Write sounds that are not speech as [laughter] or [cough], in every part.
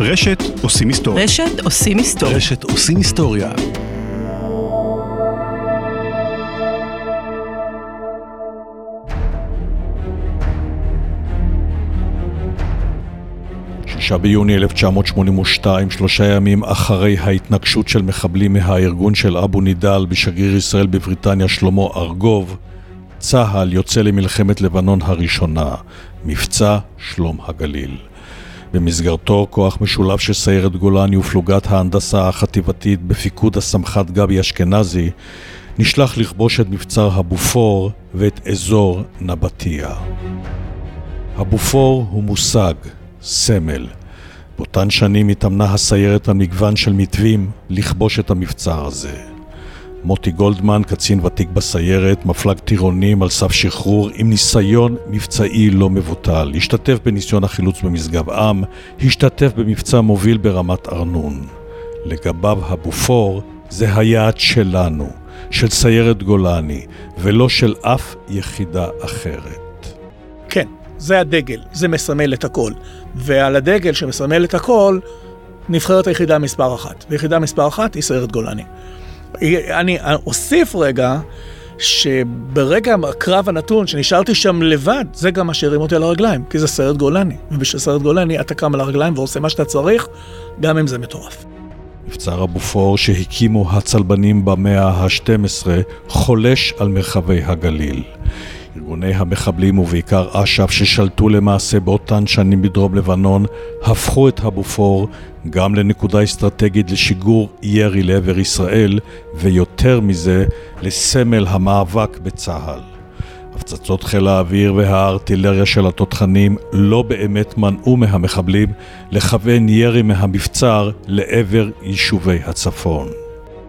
רשת עושים היסטוריה. רשת עושים היסטוריה. רשת עושים היסטוריה. שישה ביוני 1982, שלושה ימים אחרי ההתנגשות של מחבלים מהארגון של אבו נידאל בשגריר ישראל בבריטניה שלמה ארגוב, צה"ל יוצא למלחמת לבנון הראשונה, מבצע שלום הגליל. במסגרתו כוח משולב של סיירת גולני ופלוגת ההנדסה החטיבתית בפיקוד הסמח"ט גבי אשכנזי נשלח לכבוש את מבצר הבופור ואת אזור נבטיה. הבופור הוא מושג, סמל. באותן שנים התאמנה הסיירת על מגוון של מתווים לכבוש את המבצר הזה. מוטי גולדמן, קצין ותיק בסיירת, מפלג טירונים על סף שחרור עם ניסיון מבצעי לא מבוטל. השתתף בניסיון החילוץ במשגב עם, השתתף במבצע מוביל ברמת ארנון. לגביו הבופור זה היעד שלנו, של סיירת גולני, ולא של אף יחידה אחרת. כן, זה הדגל, זה מסמל את הכל. ועל הדגל שמסמל את הכל, נבחרת היחידה מספר אחת. ויחידה מספר אחת היא סיירת גולני. אני אוסיף רגע, שברגע הקרב הנתון, שנשארתי שם לבד, זה גם מה שהרים אותי על הרגליים, כי זה סיירת גולני. ובשביל סיירת גולני אתה קם על הרגליים ועושה מה שאתה צריך, גם אם זה מטורף. מבצר הבופור שהקימו הצלבנים במאה ה-12 חולש על מרחבי הגליל. ארגוני המחבלים ובעיקר אש"ף ששלטו למעשה באותן שנים בדרום לבנון הפכו את הבופור גם לנקודה אסטרטגית לשיגור ירי לעבר ישראל ויותר מזה לסמל המאבק בצה"ל. הפצצות חיל האוויר והארטילריה של התותחנים לא באמת מנעו מהמחבלים לכוון ירי מהמבצר לעבר יישובי הצפון.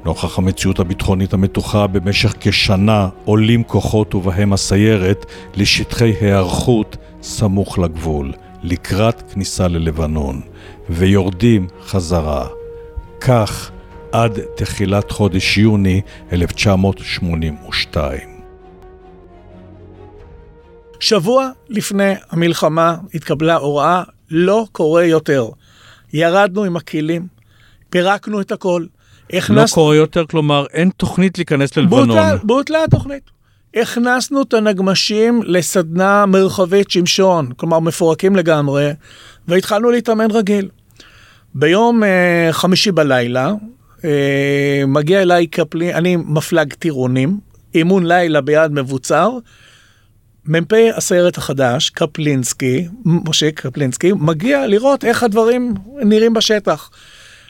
נוכח המציאות הביטחונית המתוחה במשך כשנה עולים כוחות ובהם הסיירת לשטחי היערכות סמוך לגבול, לקראת כניסה ללבנון, ויורדים חזרה. כך עד תחילת חודש יוני 1982. שבוע לפני המלחמה התקבלה הוראה לא קורה יותר. ירדנו עם הכלים, פירקנו את הכל. לא הכנס- קורה יותר, כלומר, אין תוכנית להיכנס ללבנון. בוטלה, בוטלה התוכנית. הכנסנו את הנגמשים לסדנה מרחבית שמשון, כלומר מפורקים לגמרי, והתחלנו להתאמן רגיל. ביום אה, חמישי בלילה, אה, מגיע אליי קפלי, אני מפלג טירונים, אימון לילה ביד מבוצר, מ"פ הסיירת החדש, קפלינסקי, משה קפלינסקי, מגיע לראות איך הדברים נראים בשטח.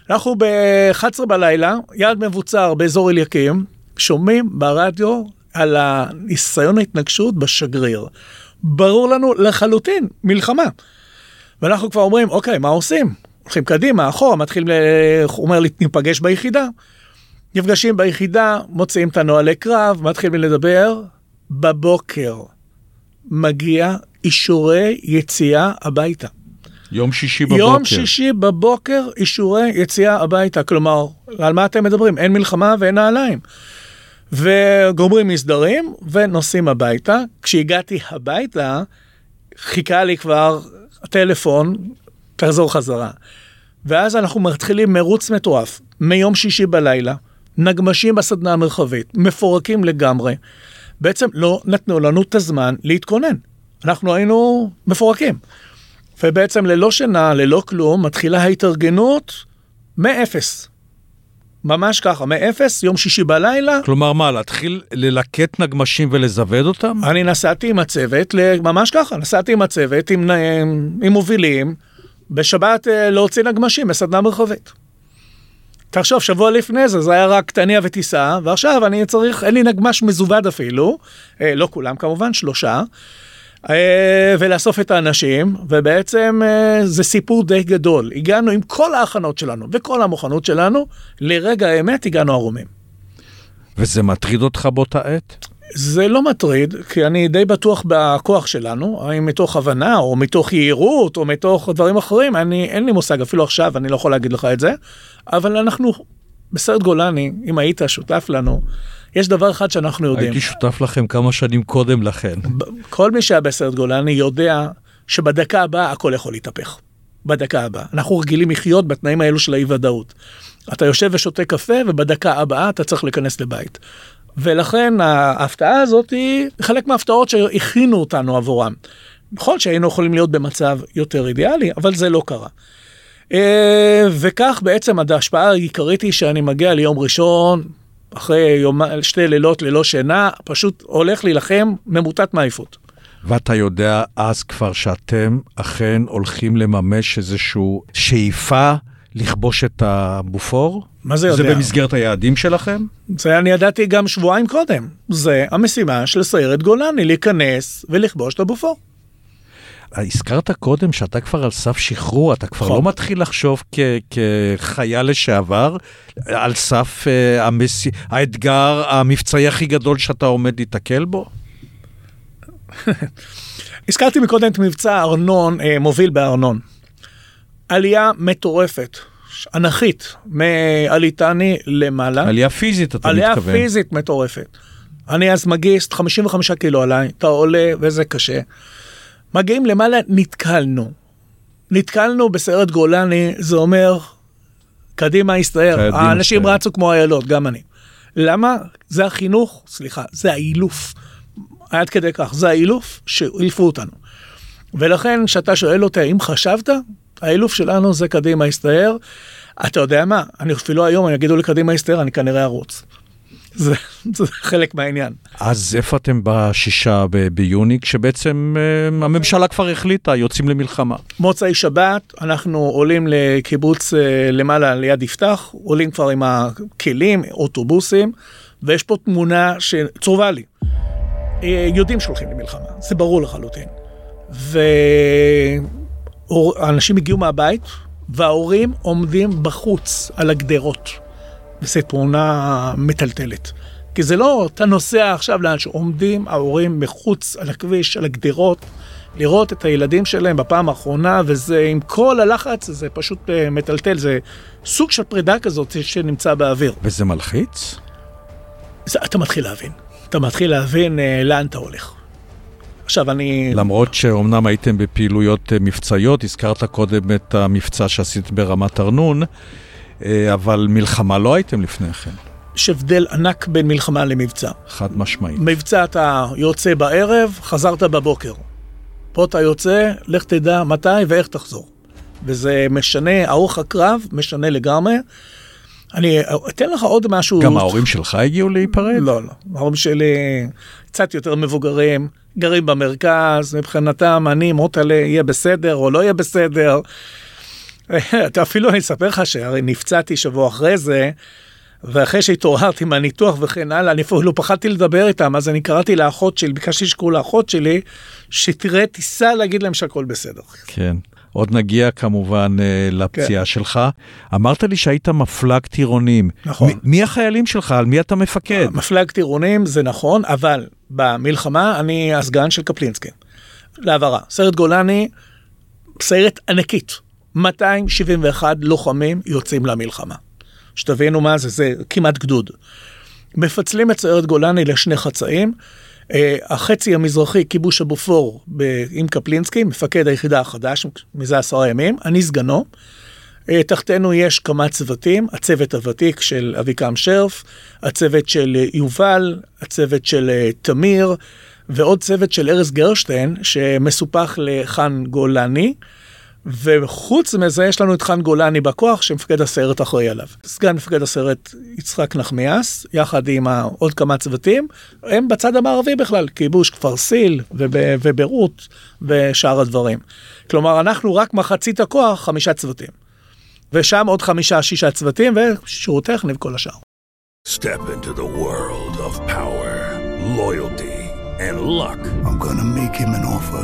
אנחנו ב-11 בלילה, יעד מבוצר באזור אליקים, שומעים ברדיו על הניסיון ההתנגשות בשגריר. ברור לנו לחלוטין, מלחמה. ואנחנו כבר אומרים, אוקיי, מה עושים? הולכים קדימה, אחורה, מתחילים. הוא אומר לי, ניפגש ביחידה. נפגשים ביחידה, מוציאים את הנוהלי קרב, מתחילים לדבר. בבוקר מגיע אישורי יציאה הביתה. יום שישי בבוקר. יום שישי בבוקר אישורי יציאה הביתה. כלומר, על מה אתם מדברים? אין מלחמה ואין נעליים. וגומרים מסדרים ונוסעים הביתה. כשהגעתי הביתה, חיכה לי כבר הטלפון, תחזור חזרה. ואז אנחנו מתחילים מרוץ מטורף, מיום שישי בלילה, נגמשים בסדנה המרחבית, מפורקים לגמרי. בעצם לא נתנו לנו את הזמן להתכונן. אנחנו היינו מפורקים. ובעצם ללא שינה, ללא כלום, מתחילה ההתארגנות מאפס. ממש ככה, מאפס, יום שישי בלילה. כלומר מה, להתחיל ללקט נגמשים ולזווד אותם? אני נסעתי עם הצוות, ממש ככה, נסעתי עם הצוות, עם, עם מובילים, בשבת אה, להוציא נגמשים בסדנה מרחבית. תחשוב, שבוע לפני זה, זה היה רק תניע וטיסה, ועכשיו אני צריך, אין לי נגמש מזווד אפילו, אה, לא כולם כמובן, שלושה. אה, ולאסוף את האנשים, ובעצם אה, זה סיפור די גדול. הגענו עם כל ההכנות שלנו וכל המוכנות שלנו, לרגע האמת הגענו ערומים. וזה מטריד אותך באותה עת? זה לא מטריד, כי אני די בטוח בכוח שלנו, האם מתוך הבנה, או מתוך יהירות, או מתוך דברים אחרים, אני, אין לי מושג, אפילו עכשיו אני לא יכול להגיד לך את זה, אבל אנחנו בסרט גולני, אם היית שותף לנו, יש דבר אחד שאנחנו יודעים. הייתי שותף לכם כמה שנים קודם לכן. כל מי שהיה בסרט גולני יודע שבדקה הבאה הכל יכול להתהפך. בדקה הבאה. אנחנו רגילים לחיות בתנאים האלו של האי ודאות. אתה יושב ושותה קפה ובדקה הבאה אתה צריך להיכנס לבית. ולכן ההפתעה הזאת היא חלק מההפתעות שהכינו אותנו עבורם. נכון שהיינו יכולים להיות במצב יותר אידיאלי, אבל זה לא קרה. אה, וכך בעצם ההשפעה העיקרית היא שאני מגיע ליום ראשון, אחרי יום, שתי לילות ללא שינה, פשוט הולך להילחם ממוטט מעייפות. ואתה יודע אז כבר שאתם אכן הולכים לממש איזושהי שאיפה לכבוש את הבופור? מה זה יודע? זה במסגרת היעדים שלכם? זה אני ידעתי גם שבועיים קודם. זה המשימה של סיירת גולני, להיכנס ולכבוש את הבופור. הזכרת קודם שאתה כבר על סף שחרור, אתה כבר נכון. לא מתחיל לחשוב כ- כחייל לשעבר, על סף uh, המס... האתגר המבצעי הכי גדול שאתה עומד להתקל בו? [laughs] הזכרתי מקודם את מבצע ארנון, אה, מוביל בארנון. עלייה מטורפת, אנכית, מעליתני למעלה. עלייה פיזית, אתה עלייה מתכוון. פיזית מטורפת. אני אז מגיסט, 55 קילו עליי, אתה עולה וזה קשה. מגיעים למעלה, נתקלנו. נתקלנו בסיירת גולני, זה אומר, קדימה הסתער. האנשים הסתער. רצו כמו איילות, גם אני. למה? זה החינוך, סליחה, זה האילוף. עד כדי כך, זה האילוף שאילפו אותנו. ולכן, כשאתה שואל אותי, האם חשבת? האילוף שלנו זה קדימה הסתער. אתה יודע מה? אני אפילו היום, אם יגידו לי קדימה הסתער, אני כנראה ארוץ. זה, זה חלק מהעניין. אז איפה אתם בשישה ב- ביוני, כשבעצם uh, הממשלה כבר החליטה, יוצאים למלחמה? מוצאי שבת, אנחנו עולים לקיבוץ אה, למעלה ליד יפתח, עולים כבר עם הכלים, אוטובוסים, ויש פה תמונה שצרובה לי. אה, יודעים שהולכים למלחמה, זה ברור לחלוטין. ואנשים הגיעו מהבית, וההורים עומדים בחוץ על הגדרות. וזו תמונה מטלטלת. כי זה לא, אתה נוסע עכשיו לאן שעומדים ההורים מחוץ על הכביש, על הגדרות, לראות את הילדים שלהם בפעם האחרונה, וזה עם כל הלחץ, זה פשוט אה, מטלטל, זה סוג של פרידה כזאת שנמצא באוויר. וזה מלחיץ? זה, אתה מתחיל להבין, אתה מתחיל להבין אה, לאן אתה הולך. עכשיו אני... למרות שאומנם הייתם בפעילויות אה, מבצעיות, הזכרת קודם את המבצע שעשית ברמת ארנון, אבל מלחמה לא הייתם לפני כן, יש הבדל ענק בין מלחמה למבצע. חד משמעית. מבצע אתה יוצא בערב, חזרת בבוקר. פה אתה יוצא, לך תדע מתי ואיך תחזור. וזה משנה, ארוך הקרב משנה לגמרי. אני אתן לך עוד משהו. גם ההורים שלך הגיעו להיפרד? לא, לא. ההורים שלי קצת יותר מבוגרים, גרים במרכז, מבחינתם אני, מוטלה, יהיה בסדר או לא יהיה בסדר. [laughs] אתה אפילו, אני אספר לך שהרי נפצעתי שבוע אחרי זה, ואחרי שהתעוררתי מהניתוח וכן הלאה, אני אפילו פחדתי לדבר איתם, אז אני קראתי לאחות שלי, ביקשתי שיקראו לאחות שלי, שתראה, תיסע להגיד להם שהכל בסדר. כן. עוד נגיע כמובן אה, לפציעה שלך. אמרת לי שהיית מפלג טירונים. נכון. מ- מי החיילים שלך? על מי אתה מפקד? מפלג טירונים זה נכון, אבל במלחמה אני הסגן של קפלינסקי. להבהרה, סיירת גולני, סיירת ענקית, 271 לוחמים יוצאים למלחמה. שתבינו מה זה, זה כמעט גדוד. מפצלים את סיירת גולני לשני חצאים. אה, החצי המזרחי, כיבוש הבופור עם קפלינסקי, מפקד היחידה החדש מזה עשרה ימים, אני סגנו. אה, תחתנו יש כמה צוותים, הצוות הוותיק של אביקם שרף, הצוות של אה, יובל, הצוות של תמיר, ועוד צוות של ארז גרשטיין, שמסופח לחאן גולני. וחוץ מזה יש לנו את חאן גולני בכוח שמפקד הסיירת אחראי עליו. סגן מפקד הסיירת יצחק נחמיאס, יחד עם עוד כמה צוותים, הם בצד המערבי בכלל, כיבוש כפר סיל וב- וביירות ושאר הדברים. כלומר, אנחנו רק מחצית הכוח, חמישה צוותים. ושם עוד חמישה, שישה צוותים ושירות טכני וכל השאר. Step into the world of power, loyalty, and luck. I'm gonna make him an offer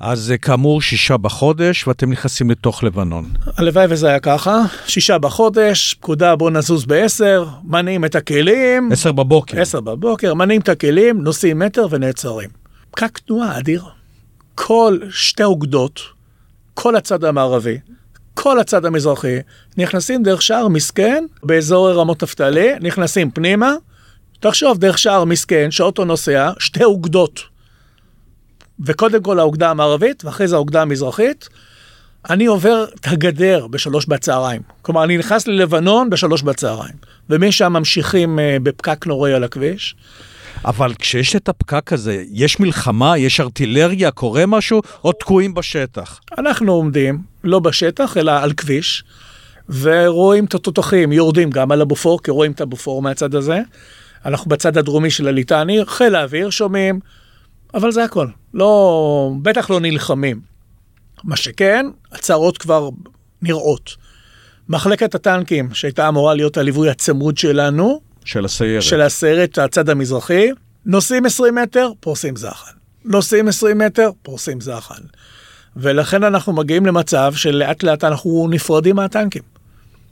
אז כאמור, שישה בחודש, ואתם נכנסים לתוך לבנון. הלוואי וזה היה ככה, שישה בחודש, פקודה בוא נזוז בעשר, מניעים את הכלים. עשר בבוקר. עשר בבוקר, מניעים את הכלים, נוסעים מטר ונעצרים. פקק תנועה אדיר. כל שתי אוגדות, כל הצד המערבי, כל הצד המזרחי, נכנסים דרך שער מסכן באזור רמות נפתלי, נכנסים פנימה, תחשוב דרך שער מסכן, שאוטו נוסע, שתי אוגדות. וקודם כל האוגדה המערבית, ואחרי זה האוגדה המזרחית. אני עובר את הגדר בשלוש בצהריים. כלומר, אני נכנס ללבנון בשלוש בצהריים. ומשם ממשיכים uh, בפקק נוראי על הכביש. אבל כשיש את הפקק הזה, יש מלחמה, יש ארטילריה, קורה משהו, או תקועים בשטח? אנחנו עומדים, לא בשטח, אלא על כביש, ורואים את התותחים, יורדים גם על הבופור, כי רואים את הבופור מהצד הזה. אנחנו בצד הדרומי של הליטני, חיל האוויר שומעים, אבל זה הכל. לא, בטח לא נלחמים. מה שכן, הצהרות כבר נראות. מחלקת הטנקים, שהייתה אמורה להיות הליווי הצמוד שלנו, של הסיירת. של הסיירת, הצד המזרחי, נוסעים 20 מטר, פורסים זחל. נוסעים 20 מטר, פורסים זחל. ולכן אנחנו מגיעים למצב שלאט לאט אנחנו נפרדים מהטנקים.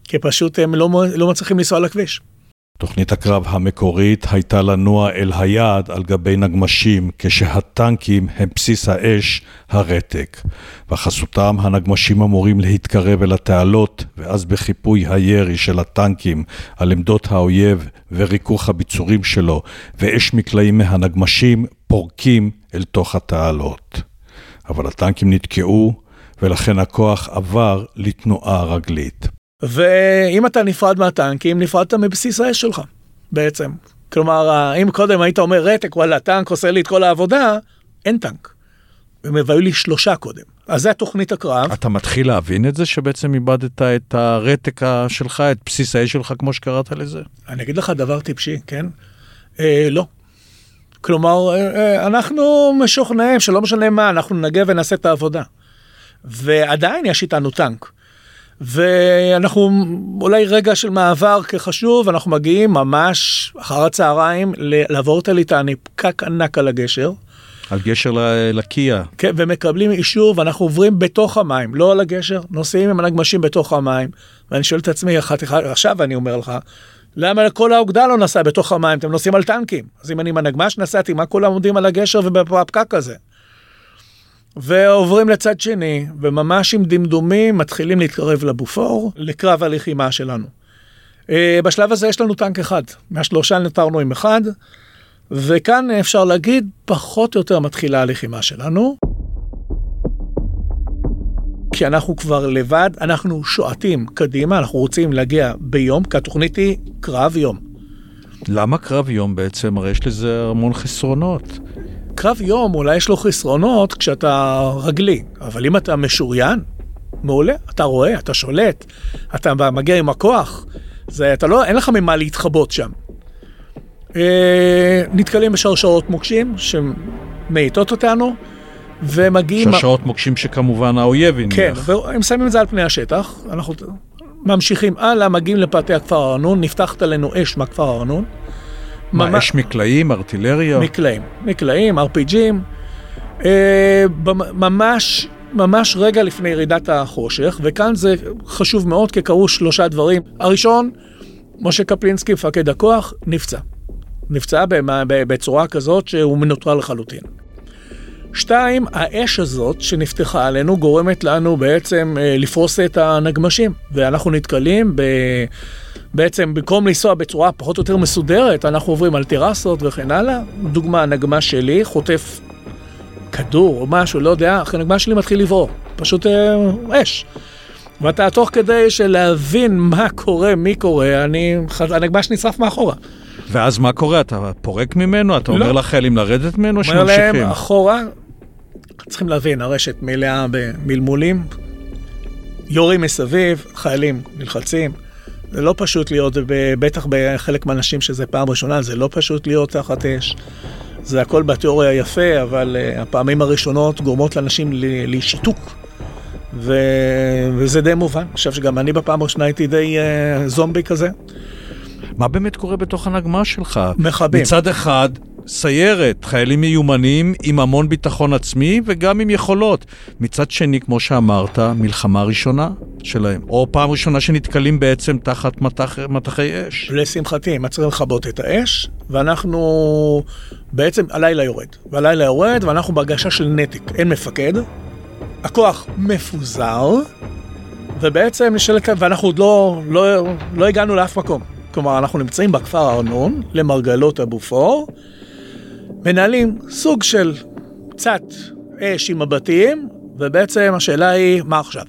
כי פשוט הם לא, לא מצליחים לנסוע לכביש. תוכנית הקרב המקורית הייתה לנוע אל היעד על גבי נגמשים, כשהטנקים הם בסיס האש, הרתק. בחסותם הנגמשים אמורים להתקרב אל התעלות, ואז בחיפוי הירי של הטנקים על עמדות האויב וריכוך הביצורים שלו, ואש מקלעים מהנגמשים פורקים אל תוך התעלות. אבל הטנקים נתקעו, ולכן הכוח עבר לתנועה רגלית. ואם אתה נפרד מהטנקים, נפרדת מבסיס האש שלך, בעצם. כלומר, אם קודם היית אומר רתק, וואלה, טנק עושה לי את כל העבודה, אין טנק. הם הביאו לי שלושה קודם. אז זה התוכנית הקרב. אתה מתחיל להבין את זה שבעצם איבדת את הרתק שלך, את בסיס האש שלך, כמו שקראת לזה? אני אגיד לך דבר טיפשי, כן? אה, לא. כלומר, אה, אה, אנחנו משוכנעים שלא משנה מה, אנחנו נגע ונעשה את העבודה. ועדיין יש איתנו טנק. ואנחנו אולי רגע של מעבר כחשוב, אנחנו מגיעים ממש אחר הצהריים לעבור את הליטני, פקק ענק על הגשר. על גשר לקיה. כן, ומקבלים אישור ואנחנו עוברים בתוך המים, לא על הגשר, נוסעים עם הנגמשים בתוך המים. ואני שואל את עצמי, אחת, אחת, עכשיו אני אומר לך, למה כל האוגדה לא נסע בתוך המים? אתם נוסעים על טנקים. אז אם אני עם הנגמש נסעתי, מה כולם עומדים על הגשר ובפקק הזה? ועוברים לצד שני, וממש עם דמדומים מתחילים להתקרב לבופור, לקרב הלחימה שלנו. אה, בשלב הזה יש לנו טנק אחד, מהשלושה נותרנו עם אחד, וכאן אפשר להגיד, פחות או יותר מתחילה הלחימה שלנו. כי אנחנו כבר לבד, אנחנו שועטים קדימה, אנחנו רוצים להגיע ביום, כי התוכנית היא קרב יום. למה קרב יום בעצם? הרי יש לזה המון חסרונות. קרב יום אולי יש לו חסרונות כשאתה רגלי, אבל אם אתה משוריין, מעולה, אתה רואה, אתה שולט, אתה מגיע עם הכוח, זה, אתה לא, אין לך ממה להתחבות שם. אה, נתקלים בשרשרות מוקשים שמאיטות אותנו, ומגיעים... שרשרות מוקשים שכמובן האויב הניח. כן, והם שמים את זה על פני השטח, אנחנו ממשיכים הלאה, מגיעים לפאתי הכפר ארנון, נפתחת עלינו אש מהכפר ארנון. מה, ממש... אש מקלעים, ארטילריה? מקלעים, מקלעים, RPGים. אה, ממש, ממש רגע לפני ירידת החושך, וכאן זה חשוב מאוד, כי קרו שלושה דברים. הראשון, משה קפלינסקי, מפקד הכוח, נפצע. נפצע בצורה כזאת שהוא מנוטרל לחלוטין. שתיים, האש הזאת שנפתחה עלינו גורמת לנו בעצם אה, לפרוס את הנגמשים, ואנחנו נתקלים ב... בעצם במקום לנסוע בצורה פחות או יותר מסודרת, אנחנו עוברים על טרסות וכן הלאה. דוגמה, הנגמש שלי חוטף כדור או משהו, לא יודע, אחרי הנגמש שלי מתחיל לברור, פשוט אה, אש. ואתה תוך כדי של להבין מה קורה, מי קורה, אני, הנגמש נשרף מאחורה. ואז מה קורה? אתה פורק ממנו? אתה לא. אומר לחיילים לרדת ממנו? אומר להם אחורה, צריכים להבין, הרשת מלאה במלמולים, יורים מסביב, חיילים נלחצים. זה לא פשוט להיות, בטח בחלק מהאנשים שזה פעם ראשונה, זה לא פשוט להיות תחת אש. זה הכל בתיאוריה יפה, אבל uh, הפעמים הראשונות גורמות לאנשים לשיתוק. ו... וזה די מובן. אני חושב שגם אני בפעם הראשונה הייתי די uh, זומבי כזה. מה באמת קורה בתוך הנגמ"ש שלך? מכבים. מצד אחד, סיירת, חיילים מיומנים עם המון ביטחון עצמי וגם עם יכולות. מצד שני, כמו שאמרת, מלחמה ראשונה שלהם. או פעם ראשונה שנתקלים בעצם תחת מטח, מטחי אש. לשמחתי, הם צריכים לכבות את האש, ואנחנו בעצם, הלילה יורד. והלילה יורד, ואנחנו בהרגשה של נתק. אין מפקד, הכוח מפוזר, ובעצם נשאלת, ואנחנו עוד לא, לא, לא הגענו לאף מקום. כלומר, אנחנו נמצאים בכפר ארנון, למרגלות הבופור, מנהלים סוג של קצת אש עם הבתים, ובעצם השאלה היא, מה עכשיו?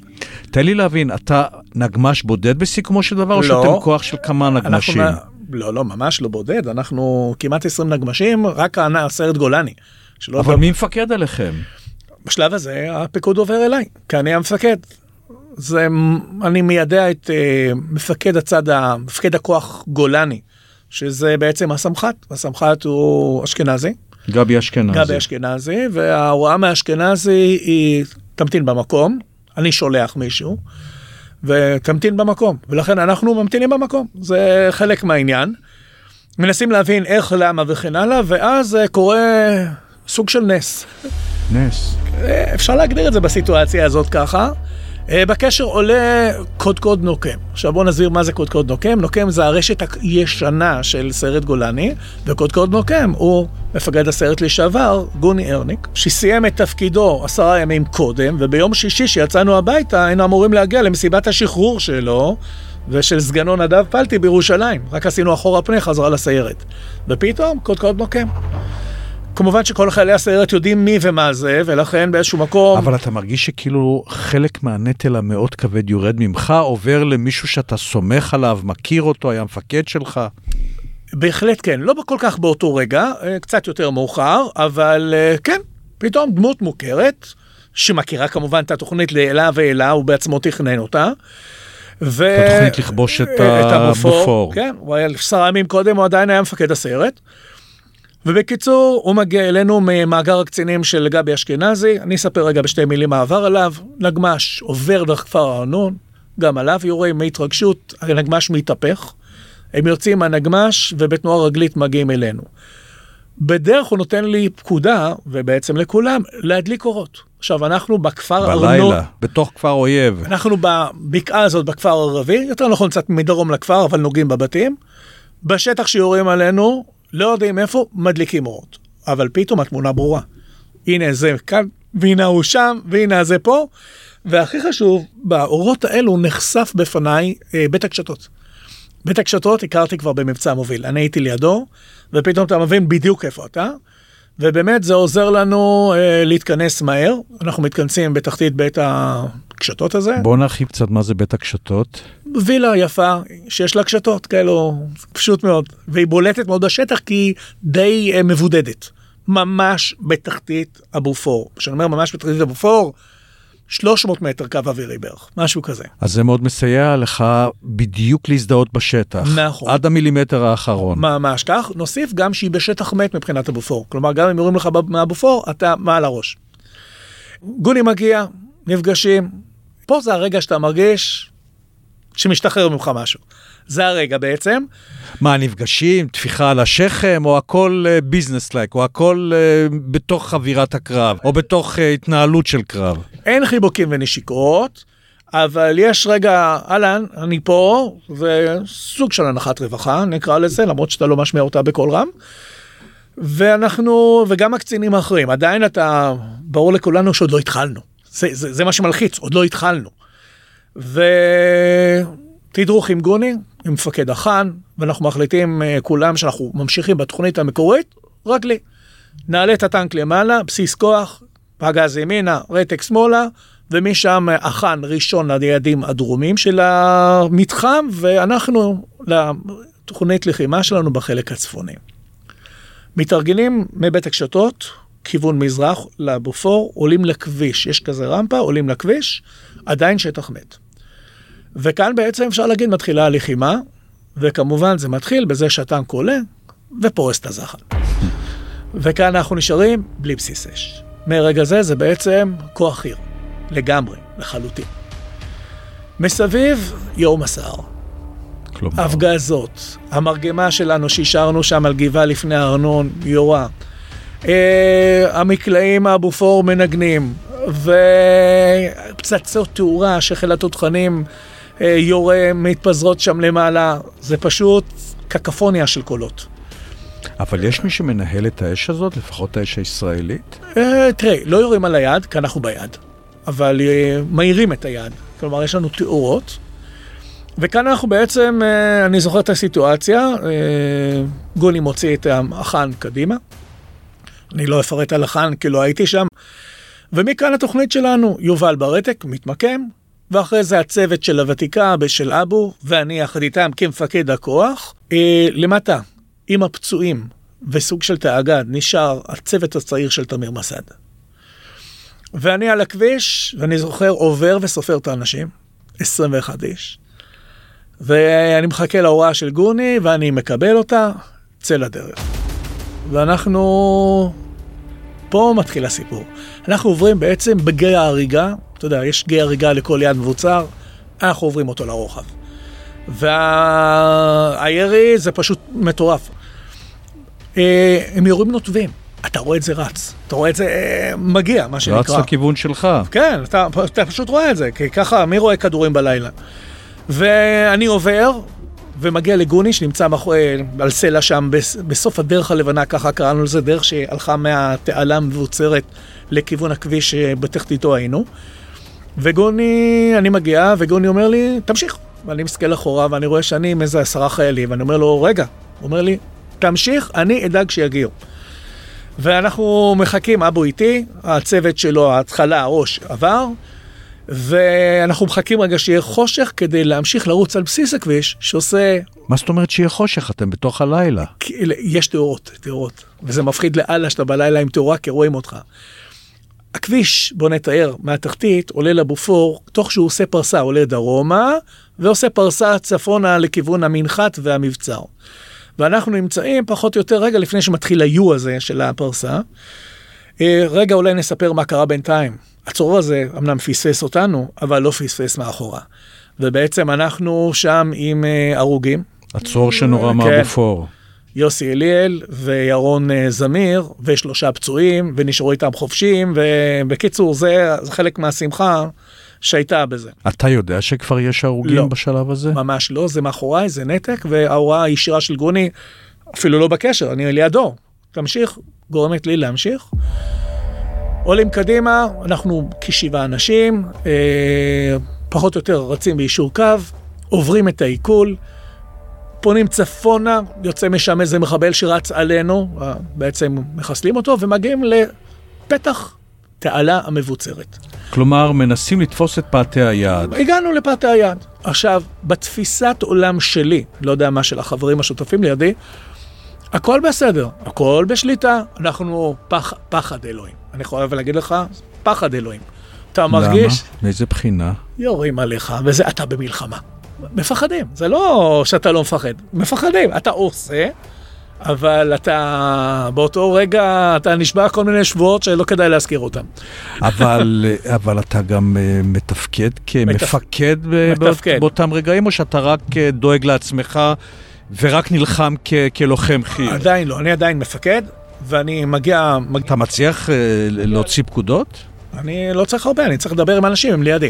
תן לי להבין, אתה נגמש בודד בסיכומו של דבר, לא. או שאתם כוח של כמה נגמשים? אנחנו, לא, לא, ממש לא בודד, אנחנו כמעט 20 נגמשים, רק הסרט גולני. אבל מי מפקד עליכם? בשלב הזה הפיקוד עובר אליי, כי אני המפקד. זה, אני מיידע את uh, מפקד הצד, מפקד הכוח גולני, שזה בעצם הסמח"ט, הסמח"ט הוא אשכנזי. גבי אשכנזי. גבי אשכנזי, וההוראה מאשכנזי היא תמתין במקום, אני שולח מישהו, ותמתין במקום, ולכן אנחנו ממתינים במקום, זה חלק מהעניין. מנסים להבין איך, למה וכן הלאה, ואז קורה סוג של נס. נס. אפשר להגדיר את זה בסיטואציה הזאת ככה. אה, בקשר עולה קודקוד נוקם. עכשיו בואו נסביר מה זה קודקוד נוקם. נוקם זה הרשת הישנה של סרט גולני, וקודקוד נוקם הוא מפקד הסרט לשעבר, גוני ארניק, שסיים את תפקידו עשרה ימים קודם, וביום שישי שיצאנו הביתה היינו אמורים להגיע למסיבת השחרור שלו. ושל סגנו נדב פלטי בירושלים, רק עשינו אחורה פנה חזרה לסיירת. ופתאום קודקוד נוקם. כמובן שכל חיילי הסיירת יודעים מי ומה זה, ולכן באיזשהו מקום... אבל אתה מרגיש שכאילו חלק מהנטל המאוד כבד יורד ממך, עובר למישהו שאתה סומך עליו, מכיר אותו, היה מפקד שלך? בהחלט כן, לא כל כך באותו רגע, אה, קצת יותר מאוחר, אבל אה, כן, פתאום דמות מוכרת, שמכירה כמובן את התוכנית לעילה ועילה, הוא בעצמו תכנן אותה. ו... התוכנית לכבוש את, את הבופור. כן, הוא היה עשרה ימים קודם, הוא עדיין היה מפקד הסיירת. ובקיצור, הוא מגיע אלינו ממאגר הקצינים של גבי אשכנזי, אני אספר רגע בשתי מילים מה עבר עליו, נגמש עובר דרך כפר ארנון, גם עליו יורים מהתרגשות, הנגמש מתהפך, הם יוצאים מהנגמש ובתנועה רגלית מגיעים אלינו. בדרך הוא נותן לי פקודה, ובעצם לכולם, להדליק אורות. עכשיו, אנחנו בכפר בלילה, ארנון... בלילה, בתוך כפר אויב. אנחנו בבקעה הזאת בכפר ערבי, יותר נכון קצת מדרום לכפר, אבל נוגעים בבתים. בשטח שיורים עלינו, לא יודעים איפה, מדליקים אורות. אבל פתאום התמונה ברורה. הנה זה כאן, והנה הוא שם, והנה זה פה. והכי חשוב, באורות האלו נחשף בפניי אה, בית הקשתות. בית הקשתות הכרתי כבר במבצע מוביל. אני הייתי לידו, ופתאום אתה מבין בדיוק איפה אתה. ובאמת זה עוזר לנו אה, להתכנס מהר. אנחנו מתכנסים בתחתית בית הקשתות הזה. בוא נרחיב קצת מה זה בית הקשתות. וילה יפה שיש לה קשתות כאלו, פשוט מאוד. והיא בולטת מאוד בשטח כי היא די אה, מבודדת. ממש בתחתית הבופור. כשאני אומר ממש בתחתית הבופור, 300 מטר קו אווירי בערך, משהו כזה. אז זה מאוד מסייע לך בדיוק להזדהות בשטח. נכון. עד המילימטר האחרון. ממש כך. נוסיף גם שהיא בשטח מת מבחינת הבופור. כלומר, גם אם יורים לך מהבופור, אתה מעל הראש. גוני מגיע, נפגשים. פה זה הרגע שאתה מרגיש שמשתחרר ממך משהו. זה הרגע בעצם. מה, נפגשים, טפיחה על השכם, או הכל ביזנס uh, לייק, או הכל uh, בתוך אווירת הקרב, או בתוך uh, התנהלות של קרב? אין חיבוקים ונשיקות, אבל יש רגע, אהלן, אני פה, וסוג של הנחת רווחה, נקרא לזה, למרות שאתה לא משמיע אותה בקול רם. ואנחנו, וגם הקצינים האחרים, עדיין אתה, ברור לכולנו שעוד לא התחלנו. זה, זה, זה מה שמלחיץ, עוד לא התחלנו. ותדרוך עם גוני, עם מפקד החאן, ואנחנו מחליטים uh, כולם שאנחנו ממשיכים בתוכנית המקורית, רק לי. נעלה את הטנק למעלה, בסיס כוח, פגז ימינה, רתק שמאלה, ומשם החאן ראשון ליעדים הדרומים של המתחם, ואנחנו לתוכנית לחימה שלנו בחלק הצפוני. מתארגנים מבית הקשתות, כיוון מזרח לבופור, עולים לכביש, יש כזה רמפה, עולים לכביש, עדיין שטח מת. וכאן בעצם אפשר להגיד מתחילה הלחימה, וכמובן זה מתחיל בזה שהטנק עולה ופורס את הזחל. וכאן אנחנו נשארים בלי בסיס אש. מרגע זה זה בעצם כוח חי"ר, לגמרי, לחלוטין. מסביב יום הסער. כלומר, הפגזות, המרגמה שלנו שהשארנו שם על גבעה לפני הארנון, יורה. אה, המקלעים מהבופור מנגנים, ופצצות תאורה שחיל התותחנים אה, יורה מתפזרות שם למעלה. זה פשוט קקפוניה של קולות. אבל יש מי שמנהל את האש הזאת, לפחות האש הישראלית? אה, תראה, לא יורים על היד, כי אנחנו ביד, אבל אה, מאירים את היד. כלומר, יש לנו תאורות. וכאן אנחנו בעצם, אה, אני זוכר את הסיטואציה, אה, גוני מוציא את החאן קדימה. אני לא אפרט על החאן כי לא הייתי שם. ומכאן התוכנית שלנו, יובל ברתק מתמקם, ואחרי זה הצוות של הוותיקה בשל אבו, ואני יחד איתם כמפקד הכוח. אה, למטה, עם הפצועים וסוג של תאגד, נשאר הצוות הצעיר של תמיר מסד. ואני על הכביש, ואני זוכר עובר וסופר את האנשים, 21 איש. ואני מחכה להוראה של גוני, ואני מקבל אותה, צא לדרך. ואנחנו... פה מתחיל הסיפור. אנחנו עוברים בעצם בגיא ההריגה, אתה יודע, יש גיא הריגה לכל יד מבוצר, אנחנו עוברים אותו לרוחב. והירי זה פשוט מטורף. אה, הם יורים נותבים, אתה רואה את זה רץ, אתה רואה את זה אה, מגיע, מה שנקרא. רץ לכיוון שלך. כן, אתה, אתה פשוט רואה את זה, כי ככה, מי רואה כדורים בלילה? ואני עובר, ומגיע לגוני, שנמצא מאחורי, על סלע שם, בס- בסוף הדרך הלבנה, ככה קראנו לזה, דרך שהלכה מהתעלה המבוצרת לכיוון הכביש שבתחתיתו היינו. וגוני, אני מגיע, וגוני אומר לי, תמשיך. ואני מסתכל אחורה, ואני רואה שאני עם איזה עשרה חיילים, ואני אומר לו, רגע. הוא אומר לי, תמשיך, אני אדאג שיגיעו. ואנחנו מחכים, אבו איתי, הצוות שלו, ההתחלה, הראש, עבר, ואנחנו מחכים רגע שיהיה חושך כדי להמשיך לרוץ על בסיס הכביש, שעושה, מה זאת אומרת שיהיה חושך? אתם בתוך הלילה. יש תאורות, תאורות, וזה מפחיד לאללה שאתה בלילה עם תאורה, כי רואים אותך. הכביש, בוא נתאר, מהתחתית עולה לבופור, תוך שהוא עושה פרסה, עולה דרומה, ועושה פרסה צפונה לכיוון המנחת והמבצר. ואנחנו נמצאים פחות או יותר רגע לפני שמתחיל ה-U הזה של הפרסה. אה, רגע אולי נספר מה קרה בינתיים. הצרור הזה אמנם פספס אותנו, אבל לא פספס מאחורה. ובעצם אנחנו שם עם אה, הרוגים, הצרור שנורא כן. מהבופור. יוסי אליאל וירון אה, זמיר, ושלושה פצועים, ונשארו איתם חופשיים, ובקיצור, זה, זה חלק מהשמחה שהייתה בזה. אתה יודע שכבר יש הרוגים לא. בשלב הזה? ממש לא, זה מאחוריי, זה נתק, וההוראה הישירה של גוני, אפילו לא בקשר, אני לידו. תמשיך, גורמת לי להמשיך. עולים קדימה, אנחנו כשבעה אנשים, אה, פחות או יותר רצים ביישור קו, עוברים את העיכול, פונים צפונה, יוצא משם איזה מחבל שרץ עלינו, אה, בעצם מחסלים אותו, ומגיעים לפתח תעלה המבוצרת. כלומר, מנסים לתפוס את פאתי היעד. הגענו לפאתי היד. עכשיו, בתפיסת עולם שלי, לא יודע מה של החברים השותפים לידי, הכל בסדר, הכל בשליטה, אנחנו פח, פחד אלוהים. אני חייב להגיד לך, פחד אלוהים. אתה מרגיש, למה? מאיזה בחינה? יורים עליך, וזה, אתה במלחמה. מפחדים, זה לא שאתה לא מפחד, מפחדים, אתה עושה, אבל אתה, באותו רגע, אתה נשבע כל מיני שבועות שלא כדאי להזכיר אותם. אבל, [laughs] אבל אתה גם אה, מתפקד כמפקד מתפקד. באותם רגעים, או שאתה רק אה, דואג לעצמך ורק נלחם כ- כלוחם חי"ר? עדיין לא, אני עדיין מפקד, ואני מגיע, מגיע אתה מצליח אה, להוציא פקודות? אני לא צריך הרבה, אני צריך לדבר עם אנשים, הם לידי.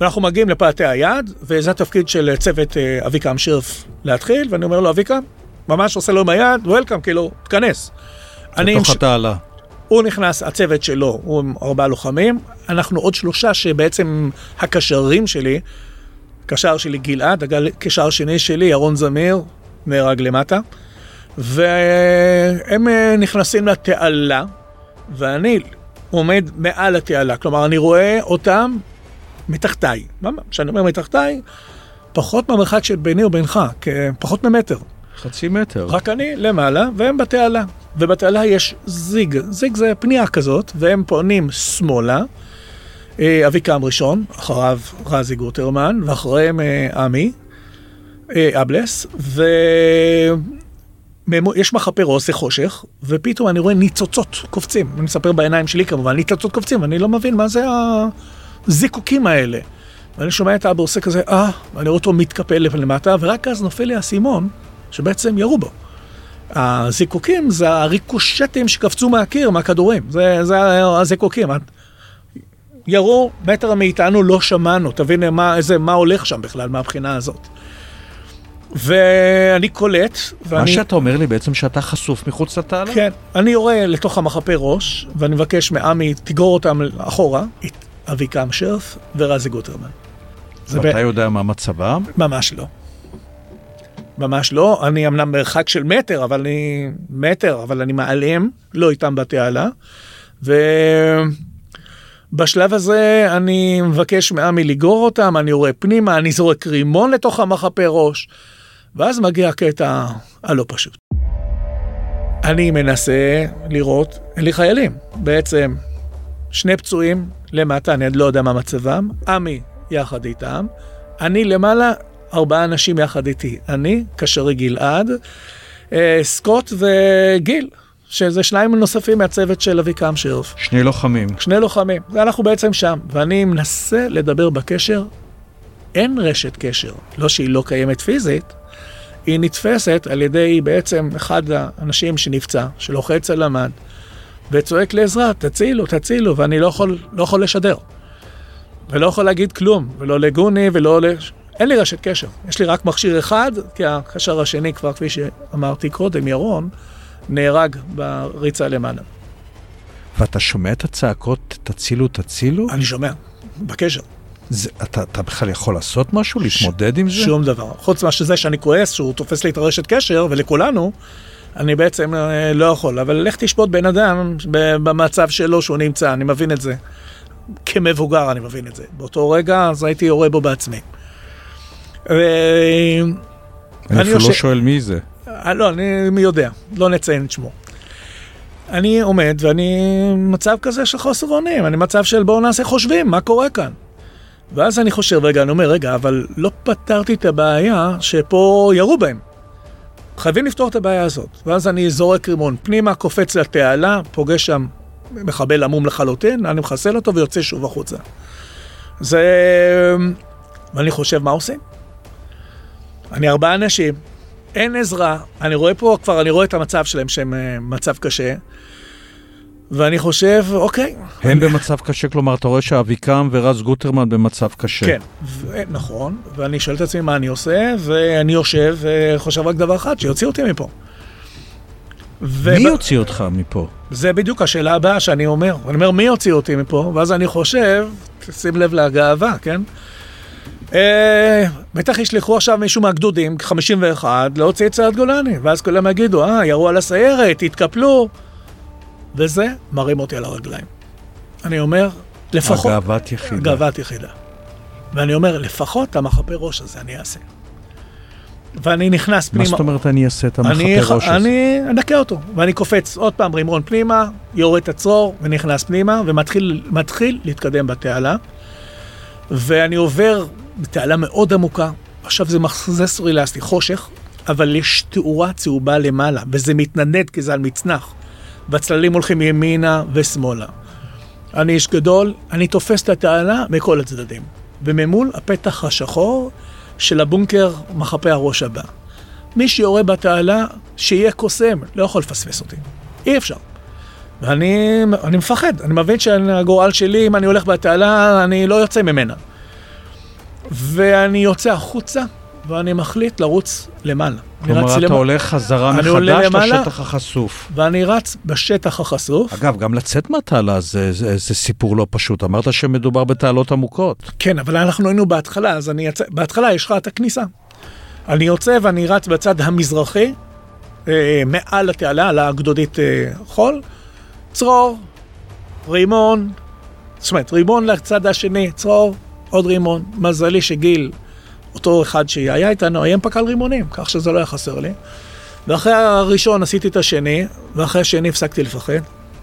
ואנחנו מגיעים לפאתי היעד, וזה התפקיד של צוות אה, אביקם שירף להתחיל, ואני אומר לו, אביקם, ממש עושה לו עם היד, וולקאם, כאילו, תכנס. ש- התעלה. הוא נכנס, הצוות שלו, הוא עם ארבעה לוחמים, אנחנו עוד שלושה שבעצם הקשרים שלי, קשר שלי גלעד, הקשר שני שלי, ירון זמיר, נהרג למטה, והם אה, נכנסים לתעלה, ואני עומד מעל התעלה, כלומר אני רואה אותם מתחתיי. כשאני אומר מתחתיי, פחות מהמרחק שביני ובינך, פחות ממטר. חצי מטר. רק אני למעלה, והם בתעלה. ובתעלה יש זיג, זיג זה פנייה כזאת, והם פונים שמאלה. אה, אביקם ראשון, אחריו רזי גוטרמן, ואחריהם אה, עמי, אבלס, ויש מחפה עושה חושך, ופתאום אני רואה ניצוצות קופצים, אני מספר בעיניים שלי כמובן, ניצוצות קופצים, אני לא מבין מה זה הזיקוקים האלה. ואני שומע את האבא עושה כזה, אה, ואני רואה אותו מתקפל למטה, ורק אז נופל לי האסימון, שבעצם ירו בו. הזיקוקים זה הריקושטים שקפצו מהקיר, מהכדורים, זה, זה הזיקוקים. ירו מטר מאיתנו, לא שמענו, תבין מה, איזה, מה הולך שם בכלל מהבחינה הזאת. ואני קולט, ואני... מה שאתה אומר לי בעצם שאתה חשוף מחוץ לתעלה? כן, אני יורה לתוך המחפה ראש, ואני מבקש מעמי, תגרור אותם אחורה, את אביקם שרף ורזי גוטרמן. ואתה ב... יודע מה מצבם? ממש לא. ממש לא, אני אמנם מרחק של מטר, אבל אני... מטר, אבל אני מעליהם, לא איתם בתעלה. ובשלב הזה אני מבקש מעמי לגרור אותם, אני יורה פנימה, אני זורק רימון לתוך המחפה ראש, ואז מגיע הקטע הלא פשוט. אני מנסה לראות, אין לי חיילים, בעצם שני פצועים למטה, אני עוד לא יודע מה מצבם, עמי יחד איתם, אני למעלה ארבעה אנשים יחד איתי. אני, קשרי גלעד, אה, סקוט וגיל, שזה שניים נוספים מהצוות של אביקם שרף. שני לוחמים. שני לוחמים, ואנחנו בעצם שם. ואני מנסה לדבר בקשר, אין רשת קשר. לא שהיא לא קיימת פיזית, היא נתפסת על ידי בעצם אחד האנשים שנפצע, שלוחץ על המד, וצועק לעזרה, תצילו, תצילו, ואני לא יכול, לא יכול לשדר. ולא יכול להגיד כלום, ולא לגוני ולא לש... אין לי רשת קשר, יש לי רק מכשיר אחד, כי הקשר השני כבר, כפי שאמרתי קודם, ירון, נהרג בריצה למעלה. ואתה שומע את הצעקות, תצילו, תצילו? אני שומע, בקשר. זה, אתה, אתה בכלל יכול לעשות משהו, להתמודד ש- עם זה? שום דבר. חוץ מזה שאני כועס, שהוא תופס לי את הרשת קשר, ולכולנו, אני בעצם אה, לא יכול. אבל לך תשפוט בן אדם במצב שלו שהוא נמצא, אני מבין את זה. כמבוגר אני מבין את זה. באותו רגע, אז הייתי יורה בו בעצמי. אני אפילו לא שואל מי זה. אה, לא, אני מי יודע, לא נציין את שמו. אני עומד ואני מצב כזה של חוסר אונים, אני מצב של בואו נעשה חושבים, מה קורה כאן? ואז אני חושב, רגע, אני אומר, רגע, אבל לא פתרתי את הבעיה שפה ירו בהם. חייבים לפתור את הבעיה הזאת. ואז אני זורק רימון פנימה, קופץ לתעלה, פוגש שם מחבל עמום לחלוטין, אני מחסל אותו ויוצא שוב החוצה. זה... ואני חושב, מה עושים? אני ארבעה אנשים, אין עזרה, אני רואה פה כבר, אני רואה את המצב שלהם שהם אה, מצב קשה, ואני חושב, אוקיי. הם אני... במצב קשה, כלומר, אתה רואה שאביקם ורז גוטרמן במצב קשה. כן, ו- נכון, ואני שואל את עצמי מה אני עושה, ואני יושב וחושב רק דבר אחד, שיוציא אותי מפה. ו... מי יוציא אותך מפה? זה בדיוק השאלה הבאה שאני אומר. אני אומר, מי יוציא אותי מפה? ואז אני חושב, שים לב לגאווה, כן? אה, בטח ישלחו עכשיו מישהו מהגדודים, 51, להוציא את סיירת גולני, ואז כולם יגידו, אה, ירו על הסיירת, התקפלו, וזה מרים אותי על הרגליים. אני אומר, לפחות... הגאוות יחידה. גאוות יחידה. ואני אומר, לפחות המחפה ראש הזה אני אעשה. ואני נכנס פנימה. מה זאת אומרת אני אעשה את המחפה ראש הזה? אני אנקה אותו, ואני קופץ עוד פעם רימון פנימה, יורד את הצרור ונכנס פנימה, ומתחיל להתקדם בתעלה. ואני עובר בתעלה מאוד עמוקה, עכשיו זה מחזה סורילסטי, חושך, אבל יש תאורה צהובה למעלה, וזה מתנדנד כי זה על מצנח. והצללים הולכים ימינה ושמאלה. אני איש גדול, אני תופס את התעלה מכל הצדדים. וממול הפתח השחור של הבונקר מחפה הראש הבא. מי שיורה בתעלה, שיהיה קוסם, לא יכול לפספס אותי. אי אפשר. ואני אני מפחד, אני מבין שהגורל שלי, אם אני הולך בתעלה, אני לא יוצא ממנה. ואני יוצא החוצה, ואני מחליט לרוץ למעלה. כלומר, אתה למע... הולך חזרה מחדש למעלה, לשטח החשוף. ואני רץ בשטח החשוף. אגב, גם לצאת מהתעלה זה, זה, זה סיפור לא פשוט. אמרת שמדובר בתעלות עמוקות. כן, אבל אנחנו היינו בהתחלה, אז אני יצא... בהתחלה יש לך את הכניסה. אני יוצא ואני רץ בצד המזרחי, אה, מעל התעלה, על הגדודית אה, חול, צרור, רימון, זאת אומרת, רימון לצד השני, צרור, עוד רימון. מזלי שגיל, אותו אחד שהיה איתנו, היה פקל רימונים, כך שזה לא היה חסר לי. ואחרי הראשון עשיתי את השני, ואחרי השני הפסקתי לפחד,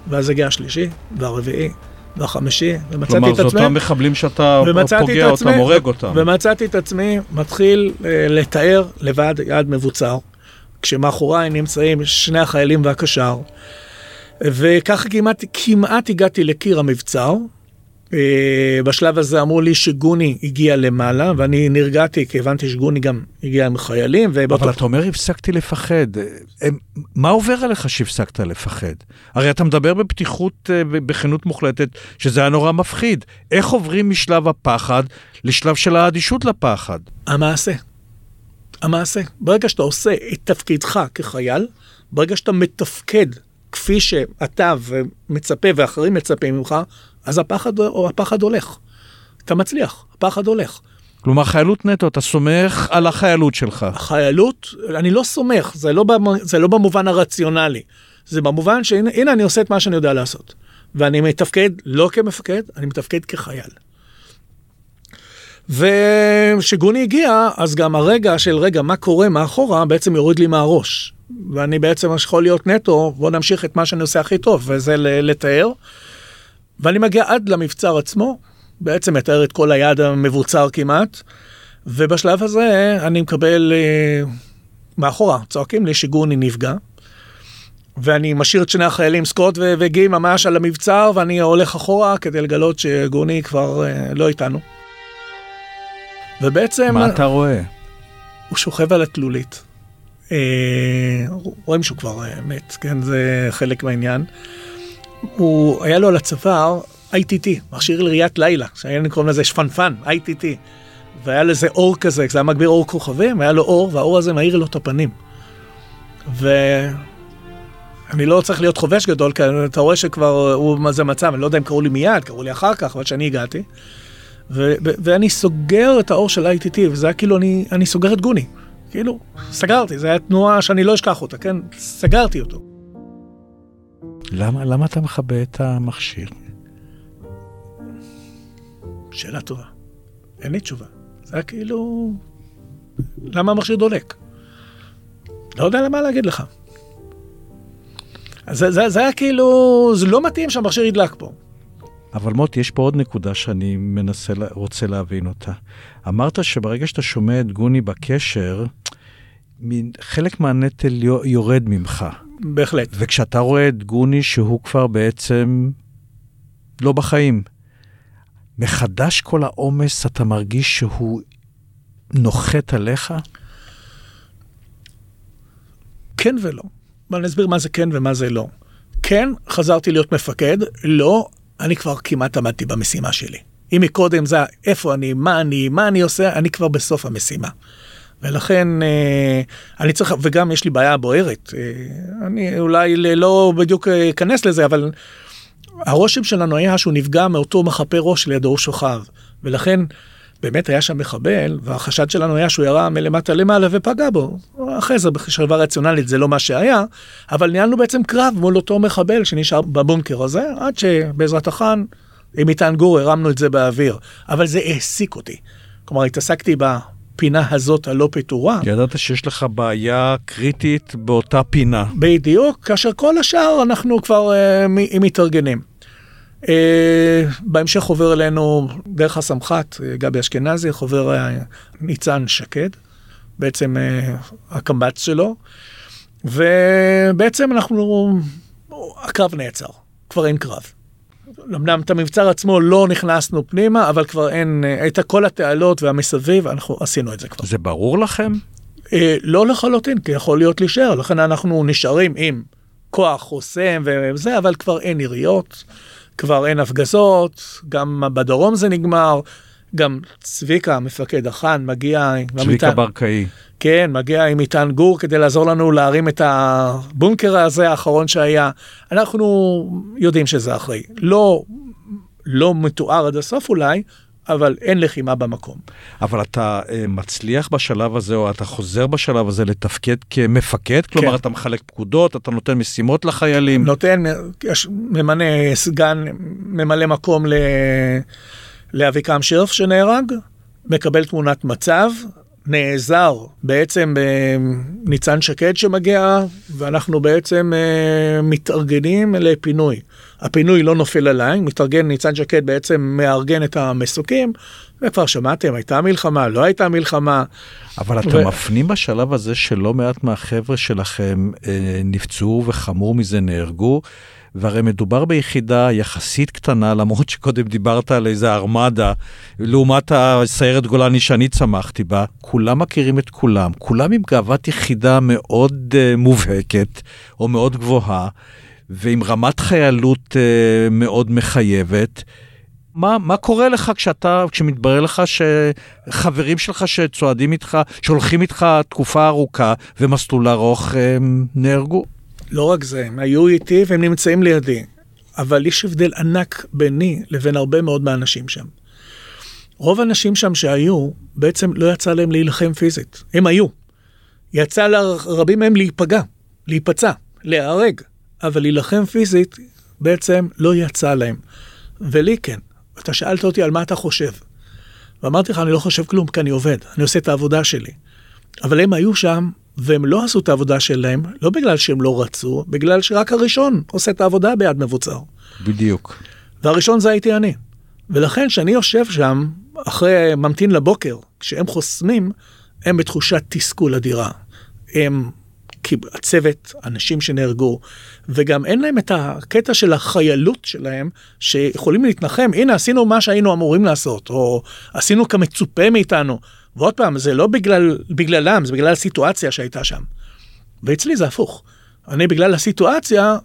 ואז הגיע השלישי, והרביעי, והחמישי, ומצאתי כלומר, את זה עצמי... אותם מחבלים שאתה פוגע עצמי- אותם, הורג אותם. ומצאתי את עצמי מתחיל אה, לתאר לבד יעד מבוצר, כשמאחוריי נמצאים שני החיילים והקשר, וככה כמעט, כמעט הגעתי לקיר המבצר. אה, בשלב הזה אמרו לי שגוני הגיע למעלה, ואני נרגעתי כי הבנתי שגוני גם הגיע עם חיילים, ובאותו... אבל אתה אומר, הפסקתי לפחד. הם- מה עובר עליך שהפסקת לפחד? הרי אתה מדבר בפתיחות, אה, בכנות מוחלטת, שזה היה נורא מפחיד. איך עוברים משלב הפחד לשלב של האדישות לפחד? המעשה. המעשה. ברגע שאתה עושה את תפקידך כחייל, ברגע שאתה מתפקד כפי שאתה ומצפה ואחרים מצפים ממך, אז הפחד, או הפחד הולך. אתה מצליח, הפחד הולך. כלומר, חיילות נטו, אתה סומך על החיילות שלך. החיילות, אני לא סומך, זה לא, במ, זה לא במובן הרציונלי. זה במובן שהנה הנה אני עושה את מה שאני יודע לעשות. ואני מתפקד לא כמפקד, אני מתפקד כחייל. וכשגוני הגיע, אז גם הרגע של רגע, מה קורה מאחורה, בעצם יוריד לי מהראש. ואני בעצם יכול להיות נטו, בוא נמשיך את מה שאני עושה הכי טוב, וזה לתאר. ואני מגיע עד למבצר עצמו, בעצם מתאר את כל היעד המבוצר כמעט, ובשלב הזה אני מקבל אה, מאחורה, צועקים לי שגוני נפגע, ואני משאיר את שני החיילים, סקוט וגי, ממש על המבצר, ואני הולך אחורה כדי לגלות שגוני כבר אה, לא איתנו. ובעצם... מה אתה רואה? הוא שוכב על התלולית. אה, רואים שהוא כבר אה, מת, כן, זה חלק מהעניין. הוא, היה לו על הצוואר ITT, מכשיר לראיית לילה, שהיינו קוראים לזה שפנפן, ITT. והיה לזה אור כזה, זה היה מגביר אור כוכבים, היה לו אור, והאור הזה מאיר לו את הפנים. ואני לא צריך להיות חובש גדול, כי אתה רואה שכבר הוא, מה זה מצב, אני לא יודע אם קראו לי מיד, קראו לי אחר כך, אבל כשאני הגעתי. ו- ו- ואני סוגר את האור של ITT, וזה היה כאילו, אני, אני סוגר את גוני. כאילו, סגרתי, זו הייתה תנועה שאני לא אשכח אותה, כן? סגרתי אותו. למה, למה אתה מכבה את המכשיר? שאלה טובה. אין לי תשובה. זה היה כאילו... למה המכשיר דולק? לא יודע למה להגיד לך. אז זה, זה, זה היה כאילו... זה לא מתאים שהמכשיר ידלק פה. אבל מוטי, יש פה עוד נקודה שאני מנסה, רוצה להבין אותה. אמרת שברגע שאתה שומע את גוני בקשר, חלק מהנטל יו- יורד ממך. בהחלט. וכשאתה רואה את גוני שהוא כבר בעצם לא בחיים, מחדש כל העומס, אתה מרגיש שהוא נוחת עליך? כן ולא. ואני אסביר מה זה כן ומה זה לא. כן, חזרתי להיות מפקד, לא, אני כבר כמעט עמדתי במשימה שלי. אם מקודם זה איפה אני, מה אני, מה אני עושה, אני כבר בסוף המשימה. ולכן אה, אני צריך, וגם יש לי בעיה בוערת. אה, אני אולי לא בדיוק אה, אכנס לזה, אבל הרושם שלנו היה שהוא נפגע מאותו מחפה ראש לידו הוא שוכב. ולכן באמת היה שם מחבל, והחשד שלנו היה שהוא ירה מלמטה למעלה ופגע בו. אחרי זה בחשבה רציונלית זה לא מה שהיה, אבל ניהלנו בעצם קרב מול אותו מחבל שנשאר בבונקר הזה, עד שבעזרת החאן, עם מטען גור הרמנו את זה באוויר. אבל זה העסיק אותי. כלומר, התעסקתי בפינה הזאת הלא פתורה. ידעת שיש לך בעיה קריטית באותה פינה. בדיוק, כאשר כל השאר אנחנו כבר מ- מתארגנים. Uh, בהמשך חובר אלינו דרך הסמח"ט, uh, גבי אשכנזי, חובר uh, ניצן שקד, בעצם uh, הקמב"ץ שלו, ובעצם אנחנו, הקרב נעצר, כבר אין קרב. אמנם את המבצר עצמו לא נכנסנו פנימה, אבל כבר אין, uh, את כל התעלות והמסביב, אנחנו עשינו את זה כבר. זה ברור לכם? אה, לא לחלוטין, כי יכול להיות להישאר, לכן אנחנו נשארים עם כוח חוסם וזה, אבל כבר אין יריות, כבר אין הפגזות, גם בדרום זה נגמר, גם צביקה, מפקד החאן, מגיע... עם צביקה ברקאי. כן, מגיע עם מטען גור כדי לעזור לנו להרים את הבונקר הזה האחרון שהיה. אנחנו יודעים שזה אחרי. לא, לא מתואר עד הסוף אולי, אבל אין לחימה במקום. אבל אתה אה, מצליח בשלב הזה, או אתה חוזר בשלב הזה לתפקד כמפקד? כלומר, כן. אתה מחלק פקודות, אתה נותן משימות לחיילים? נותן, יש, ממנה סגן, ממלא מקום ל, לאביקם שרף שנהרג, מקבל תמונת מצב, נעזר בעצם בניצן שקד שמגיע, ואנחנו בעצם אה, מתארגנים לפינוי. הפינוי לא נופל עליי, מתארגן, ניצן שקד בעצם מארגן את המסוקים, וכבר שמעתם, הייתה מלחמה, לא הייתה מלחמה. אבל אתם ו- מפנים בשלב הזה שלא מעט מהחבר'ה שלכם אה, נפצעו וחמור מזה נהרגו, והרי מדובר ביחידה יחסית קטנה, למרות שקודם דיברת על איזה ארמדה, לעומת הסיירת גולני שאני צמחתי בה, כולם מכירים את כולם, כולם עם גאוות יחידה מאוד אה, מובהקת, או מאוד גבוהה, ועם רמת חיילות אה, מאוד מחייבת. מה, מה קורה לך כשאתה, כשמתברר לך שחברים שלך שצועדים איתך, שהולכים איתך תקופה ארוכה ומסלול ארוך, הם נהרגו? לא רק זה, הם היו איתי והם נמצאים לידי, אבל יש הבדל ענק ביני לבין הרבה מאוד מהאנשים שם. רוב האנשים שם שהיו, בעצם לא יצא להם להילחם פיזית. הם היו. יצא לרבים מהם להיפגע, להיפצע, להיהרג, אבל להילחם פיזית בעצם לא יצא להם. ולי כן. אתה שאלת אותי על מה אתה חושב. ואמרתי לך, אני לא חושב כלום, כי אני עובד, אני עושה את העבודה שלי. אבל הם היו שם, והם לא עשו את העבודה שלהם, לא בגלל שהם לא רצו, בגלל שרק הראשון עושה את העבודה ביד מבוצר. בדיוק. והראשון זה הייתי אני. ולכן, כשאני יושב שם, אחרי ממתין לבוקר, כשהם חוסמים, הם בתחושת תסכול אדירה. הם, הצוות, אנשים שנהרגו, וגם אין להם את הקטע של החיילות שלהם, שיכולים להתנחם, הנה, עשינו מה שהיינו אמורים לעשות, או עשינו כמצופה מאיתנו. ועוד פעם, זה לא בגלל, בגללם, זה בגלל הסיטואציה שהייתה שם. ואצלי זה הפוך. אני בגלל הסיטואציה,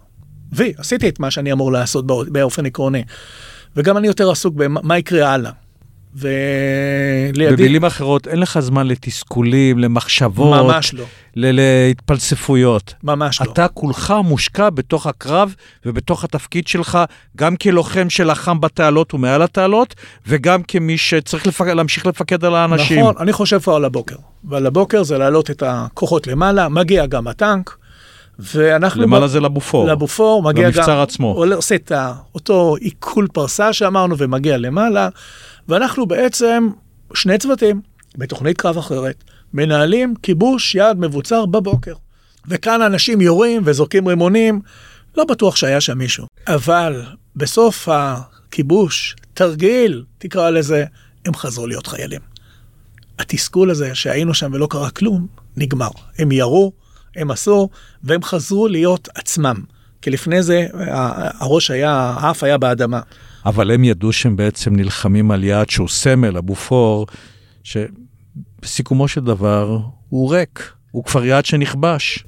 וי, עשיתי את מה שאני אמור לעשות בא- באופן עקרוני. וגם אני יותר עסוק במה יקרה הלאה. ולידי... במילים אחרות, אין לך זמן לתסכולים, למחשבות, ממש לא. להתפלספויות. ממש לא. אתה כולך מושקע בתוך הקרב ובתוך התפקיד שלך, גם כלוחם שלחם בתעלות ומעל התעלות, וגם כמי שצריך לפק... להמשיך לפקד על האנשים. נכון, אני חושב כבר על הבוקר. ועל הבוקר זה להעלות את הכוחות למעלה, מגיע גם הטנק, ואנחנו... למעלה זה לבופור. לבופור, מגיע גם... למבצר עצמו. עושה את אותו עיכול פרסה שאמרנו ומגיע למעלה, ואנחנו בעצם שני צוותים בתוכנית קרב אחרת, מנהלים כיבוש יעד מבוצר בבוקר. וכאן אנשים יורים וזורקים רימונים, לא בטוח שהיה שם מישהו. אבל בסוף הכיבוש, תרגיל, תקרא לזה, הם חזרו להיות חיילים. התסכול הזה שהיינו שם ולא קרה כלום, נגמר. הם ירו, הם עשו, והם חזרו להיות עצמם. כי לפני זה הראש היה, האף היה באדמה. אבל הם ידעו שהם בעצם נלחמים על יעד שהוא סמל, הבופור, שבסיכומו של דבר הוא ריק, הוא כבר יעד שנכבש.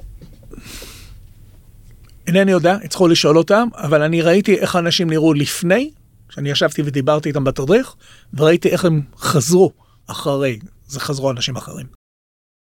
אינני יודע, יצטרכו לשאול אותם, אבל אני ראיתי איך האנשים נראו לפני, כשאני ישבתי ודיברתי איתם בתדריך, וראיתי איך הם חזרו אחרי, זה חזרו אנשים אחרים.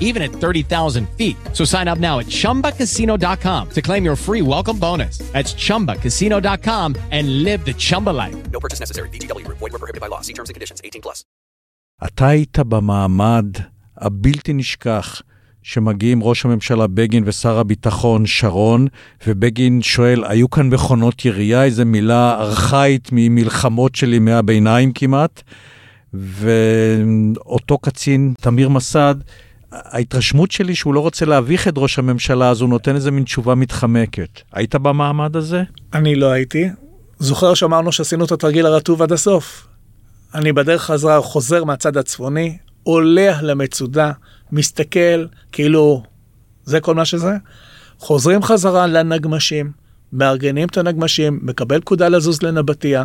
even at 30,000 feet. So sign up now at chumbacasino.com to claim your free welcome bonus. That's chumbacasino.com and live the Chumba life. No purchase necessary. Group. Void were prohibited by law. See terms and conditions. 18 plus. אתה היית במעמד הבלתי נשכח שמגיעים ראש הממשלה בגין ושר הביטחון שרון, ובגין שואל, היו כאן מכונות ירייה, איזו מילה ארכאית ממלחמות של ימי הביניים כמעט, ואותו קצין, תמיר מסד, ההתרשמות שלי שהוא לא רוצה להביך את ראש הממשלה, אז הוא נותן איזה מין תשובה מתחמקת. היית במעמד הזה? אני לא הייתי. זוכר שאמרנו שעשינו את התרגיל הרטוב עד הסוף. אני בדרך חזרה חוזר מהצד הצפוני, עולה למצודה, מסתכל, כאילו, זה כל מה שזה. חוזרים חזרה לנגמשים, מארגנים את הנגמשים, מקבל פקודה לזוז לנבטיה,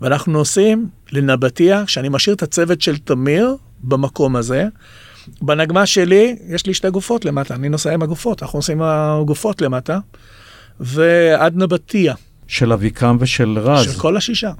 ואנחנו נוסעים לנבטיה, כשאני משאיר את הצוות של תמיר במקום הזה. בנגמש שלי, יש לי שתי גופות למטה, אני נוסע עם הגופות, אנחנו נוסעים עם הגופות למטה, ועד נבטיה, של אביקם ושל רז. של כל השישה.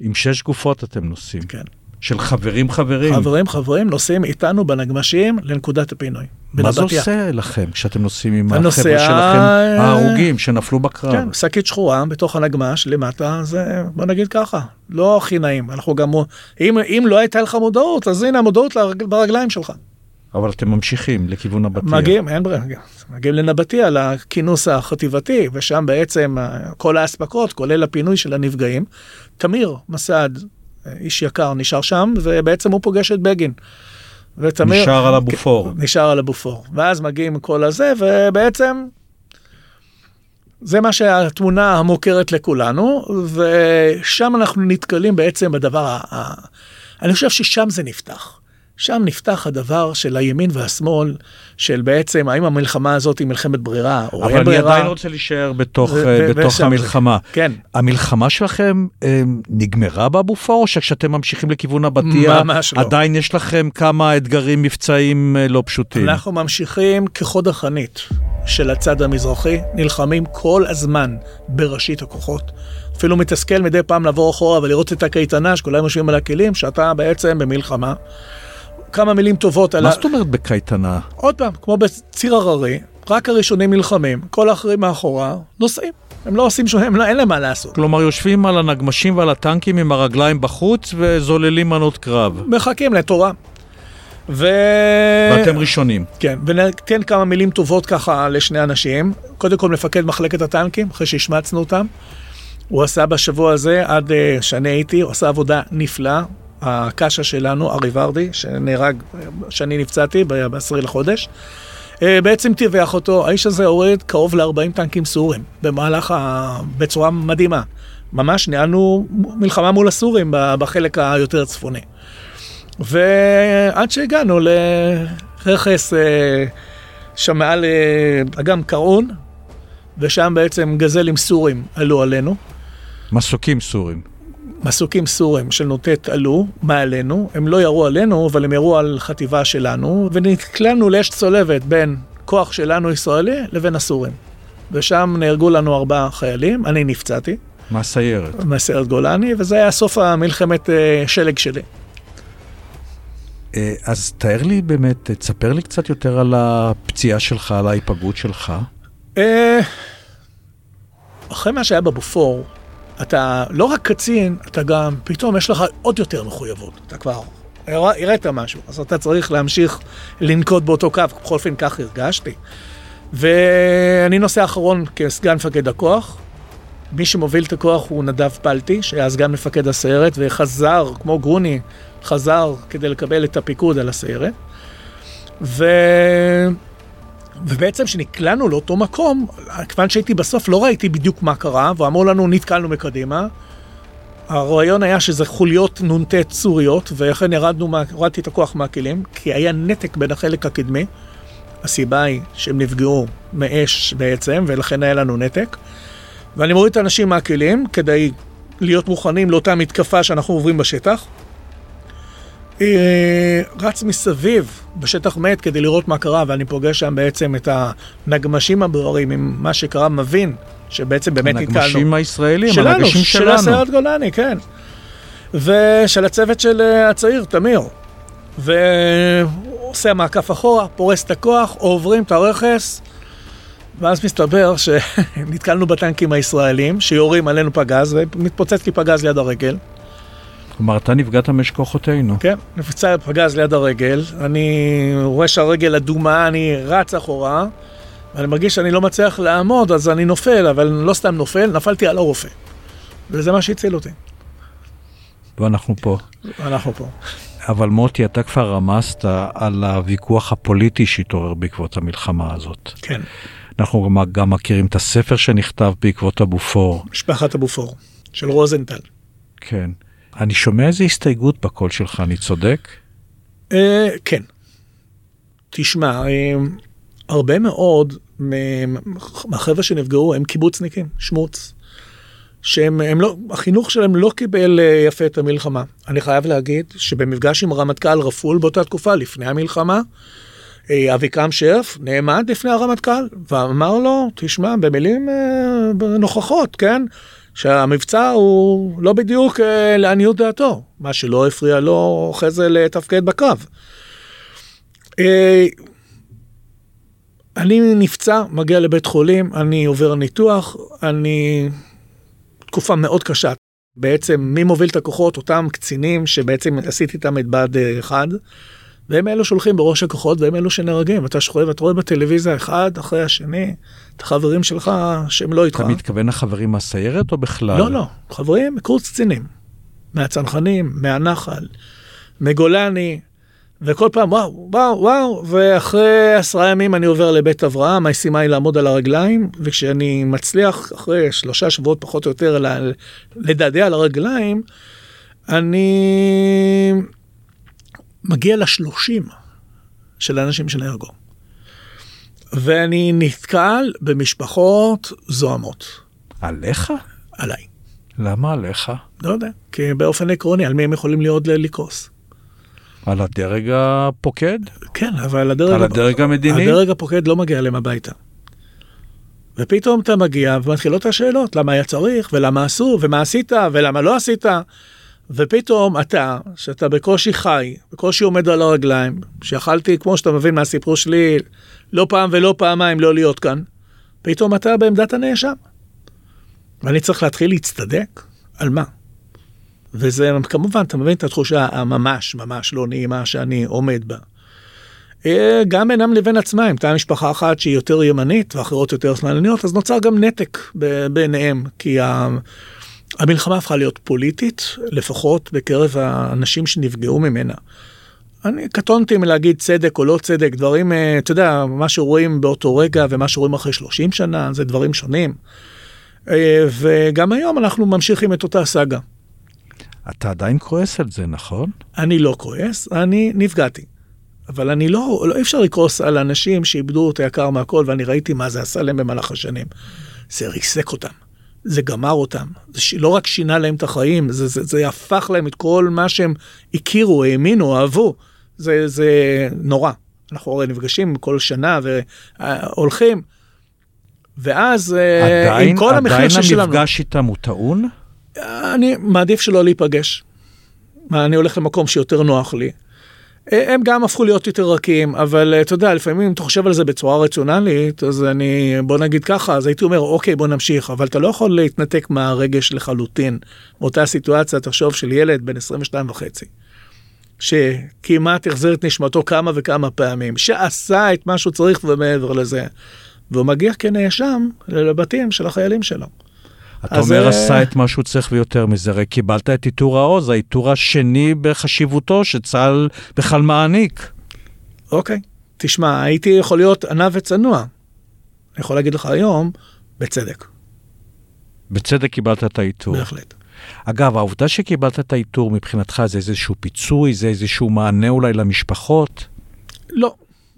עם שש גופות אתם נוסעים. כן. של חברים חברים. חברים, חברים, נוסעים איתנו בנגמשים לנקודת הפינוי. מה זה. עושה לכם כשאתם נוסעים עם החבר'ה שלכם, ההרוגים שנפלו בקרב? כן, שקית שחורה בתוך הנגמ"ש למטה, זה בוא נגיד ככה, לא הכי נעים. אנחנו גם, אם, אם לא הייתה לך מודעות, אז הנה המודעות לרג, ברגליים שלך. אבל אתם ממשיכים לכיוון הבתיה. מגיעים, אין ברירה, מגיעים לנבטיה, לכינוס החטיבתי, ושם בעצם אה, כל האספקות, כולל הפינוי של הנפגעים. תמיר מסד, אה, איש יקר, נשאר שם, ובעצם הוא פוגש את בגין. ותמיר... נשאר על הבופור. כן, נשאר על הבופור. ואז מגיעים כל הזה, ובעצם... זה מה שהתמונה המוכרת לכולנו, ושם אנחנו נתקלים בעצם בדבר, ה- ה- אני חושב ששם זה נפתח. שם נפתח הדבר של הימין והשמאל, של בעצם האם המלחמה הזאת היא מלחמת ברירה, או אין אבל אני ברירה. עדיין רוצה להישאר בתוך, ו- אה, ו- בתוך ושם- המלחמה. כן. המלחמה שלכם אה, נגמרה בבופור, או שכשאתם ממשיכים לכיוון הבתיה, ממש לא. עדיין יש לכם כמה אתגרים מבצעיים אה, לא פשוטים? אנחנו ממשיכים כחוד החנית של הצד המזרחי, נלחמים כל הזמן בראשית הכוחות. אפילו מתסכל מדי פעם לעבור אחורה ולראות את הקייטנה שכולם יושבים על הכלים, שאתה בעצם במלחמה. כמה מילים טובות על מה ה... זאת אומרת בקייטנה? עוד פעם, כמו בציר הררי, רק הראשונים נלחמים, כל האחרים מאחורה נוסעים. הם לא עושים שום, לא, אין להם מה לעשות. כלומר, יושבים על הנגמשים ועל הטנקים עם הרגליים בחוץ וזוללים מנות קרב. מחכים לתורה. ו... ואתם ראשונים. כן, וניתן כמה מילים טובות ככה לשני אנשים. קודם כל מפקד מחלקת הטנקים, אחרי שהשמצנו אותם. הוא עשה בשבוע הזה, עד אה, שאני הייתי, הוא עשה עבודה נפלאה. הקאשה שלנו, ארי ורדי, שנהרג, שאני נפצעתי ב-10 לחודש, אה, בעצם טיווח אותו. האיש הזה הוריד קרוב ל-40 טנקים סורים, במהלך ה... בצורה מדהימה. ממש ניהלנו מלחמה מול הסורים בחלק היותר צפוני. ועד שהגענו לרכס אה, שם מעל אה, אגם קרעון, ושם בעצם גזלים סורים עלו עלינו. מסוקים סורים. מסוקים סורים של נ"ט עלו מעלינו, הם לא ירו עלינו, אבל הם ירו על חטיבה שלנו, ונקלענו לאש צולבת בין כוח שלנו ישראלי לבין הסורים. ושם נהרגו לנו ארבעה חיילים, אני נפצעתי מהסיירת. מסיירת גולני, וזה היה סוף המלחמת אה, שלג שלי. אה, אז תאר לי באמת, תספר לי קצת יותר על הפציעה שלך, על ההיפגעות שלך. אה, אחרי מה שהיה בבופור, אתה לא רק קצין, אתה גם, פתאום יש לך עוד יותר מחויבות. אתה כבר הרא- הראית משהו, אז אתה צריך להמשיך לנקוט באותו קו, בכל אופן כך הרגשתי. ואני נוסע אחרון כסגן מפקד הכוח. מי שמוביל את הכוח הוא נדב פלטי, שהיה סגן מפקד הסיירת, וחזר, כמו גרוני, חזר כדי לקבל את הפיקוד על הסיירת. ו... ובעצם כשנקלענו לאותו מקום, כיוון שהייתי בסוף לא ראיתי בדיוק מה קרה, ואמרו לנו נתקלנו מקדימה. הרעיון היה שזה חוליות נ"ט סוריות, ולכן ירדנו, הורדתי את הכוח מהכלים, כי היה נתק בין החלק הקדמי. הסיבה היא שהם נפגעו מאש בעצם, ולכן היה לנו נתק. ואני מוריד את האנשים מהכלים כדי להיות מוכנים לאותה מתקפה שאנחנו עוברים בשטח. אה, רץ מסביב בשטח מת כדי לראות מה קרה, ואני פוגש שם בעצם את הנגמשים הבוערים עם מה שקרה, מבין שבעצם באמת נתקלנו. הנגמשים הישראלים, שלנו, הנגשים של שלנו. הסיירת גולני, כן. ושל הצוות של אה, הצעיר, תמיר. ועושה מעקף אחורה, פורס את הכוח, עוברים את הרכס, ואז מסתבר [laughs] שנתקלנו בטנקים הישראלים, שיורים עלינו פגז, ומתפוצץ לי פגז ליד הרגל. כלומר, אתה נפגעת מאש כוחותינו. כן, נפצע פגז ליד הרגל, אני רואה שהרגל אדומה, אני רץ אחורה, ואני מרגיש שאני לא מצליח לעמוד, אז אני נופל, אבל לא סתם נופל, נפלתי על הרופא. וזה מה שהציל אותי. ואנחנו פה. אנחנו פה. אבל מוטי, אתה כבר רמזת על הוויכוח הפוליטי שהתעורר בעקבות המלחמה הזאת. כן. אנחנו גם, גם מכירים את הספר שנכתב בעקבות הבופור. משפחת הבופור, של רוזנטל. כן. אני שומע איזו הסתייגות בקול שלך, אני צודק? אה, כן. תשמע, אה, הרבה מאוד מה- מהחבר'ה שנפגעו הם קיבוצניקים, שמוץ. שהם הם לא, החינוך שלהם לא קיבל אה, יפה את המלחמה. אני חייב להגיד שבמפגש עם הרמטכ"ל רפול באותה תקופה, לפני המלחמה, אביקרם שרף נעמד לפני הרמטכ"ל ואמר לו, תשמע, במילים נוכחות, כן? שהמבצע הוא לא בדיוק אה, לעניות דעתו, מה שלא הפריע לו אחרי זה לתפקד בקרב. אה, אני נפצע, מגיע לבית חולים, אני עובר ניתוח, אני... תקופה מאוד קשה. בעצם מי מוביל את הכוחות? אותם קצינים שבעצם עשיתי איתם את בה"ד 1, והם אלו שהולכים בראש הכוחות והם אלו שנהרגים. אתה שוכב, אתה רואה בטלוויזיה אחד אחרי השני, את החברים שלך שהם לא איתך. אתה מתכוון לחברים מהסיירת או בכלל? לא, לא, חברים מקורס קצינים. מהצנחנים, מהנחל, מגולני, וכל פעם וואו, וואו, וואו, ואחרי עשרה ימים אני עובר לבית אברהם, המשימה היא לעמוד על הרגליים, וכשאני מצליח אחרי שלושה שבועות פחות או יותר לדעדע על הרגליים, אני מגיע לשלושים של האנשים שנהרגו. ואני נתקל במשפחות זוהמות. עליך? עליי. למה עליך? לא יודע, כי באופן עקרוני, על מי הם יכולים להיות לכעוס? על הדרג הפוקד? כן, אבל הדרג... על הדרג המדיני? הדרג הפוקד לא מגיע אליהם הביתה. ופתאום אתה מגיע ומתחילות השאלות, למה היה צריך, ולמה אסור, ומה עשית, ולמה לא עשית. ופתאום אתה, שאתה בקושי חי, בקושי עומד על הרגליים, שיכלתי, כמו שאתה מבין מהסיפור שלי, לא פעם ולא פעמיים לא להיות כאן, פתאום אתה בעמדת הנאשם. ואני צריך להתחיל להצטדק? על מה? וזה כמובן, אתה מבין את התחושה הממש ממש לא נעימה שאני עומד בה. אה, גם בינם לבין עצמם, הייתה משפחה אחת שהיא יותר ימנית ואחרות יותר שמאלניות, אז נוצר גם נתק ביניהם, כי המלחמה הפכה להיות פוליטית, לפחות בקרב האנשים שנפגעו ממנה. אני קטונתי מלהגיד צדק או לא צדק, דברים, אה, אתה יודע, מה שרואים באותו רגע ומה שרואים אחרי 30 שנה, זה דברים שונים. אה, וגם היום אנחנו ממשיכים את אותה סאגה. אתה עדיין כועס על זה, נכון? אני לא כועס, אני נפגעתי. אבל אני לא, לא אפשר לכעוס על אנשים שאיבדו את היקר מהכל, ואני ראיתי מה זה עשה להם במהלך השנים. זה ריסק אותם, זה גמר אותם, זה. לא רק שינה להם את החיים, זה, זה, זה הפך להם את כל מה שהם הכירו, האמינו, אהבו. זה, זה נורא. אנחנו הרי נפגשים כל שנה והולכים. ואז אה, עדיין, עם כל המחיר ששילמנו... עדיין המפגש איתם הוא טעון? אני מעדיף שלא להיפגש. אני הולך למקום שיותר נוח לי. הם גם הפכו להיות יותר רכים, אבל אתה יודע, לפעמים אם אתה חושב על זה בצורה רציונלית, אז אני, בוא נגיד ככה, אז הייתי אומר, אוקיי, בוא נמשיך, אבל אתה לא יכול להתנתק מהרגש לחלוטין. באותה סיטואציה, תחשוב של ילד בן 22 וחצי, שכמעט החזיר את נשמתו כמה וכמה פעמים, שעשה את מה שהוא צריך ומעבר לזה, והוא מגיע כנאשם לבתים של החיילים שלו. אתה אומר, עשה את מה שהוא צריך ויותר מזה, הרי קיבלת את עיטור העוז, העיטור השני בחשיבותו שצה"ל בכלל מעניק. אוקיי, תשמע, הייתי יכול להיות ענה וצנוע. אני יכול להגיד לך היום, בצדק. בצדק קיבלת את העיטור. בהחלט. אגב, העובדה שקיבלת את העיטור מבחינתך זה איזשהו פיצוי, זה איזשהו מענה אולי למשפחות? לא,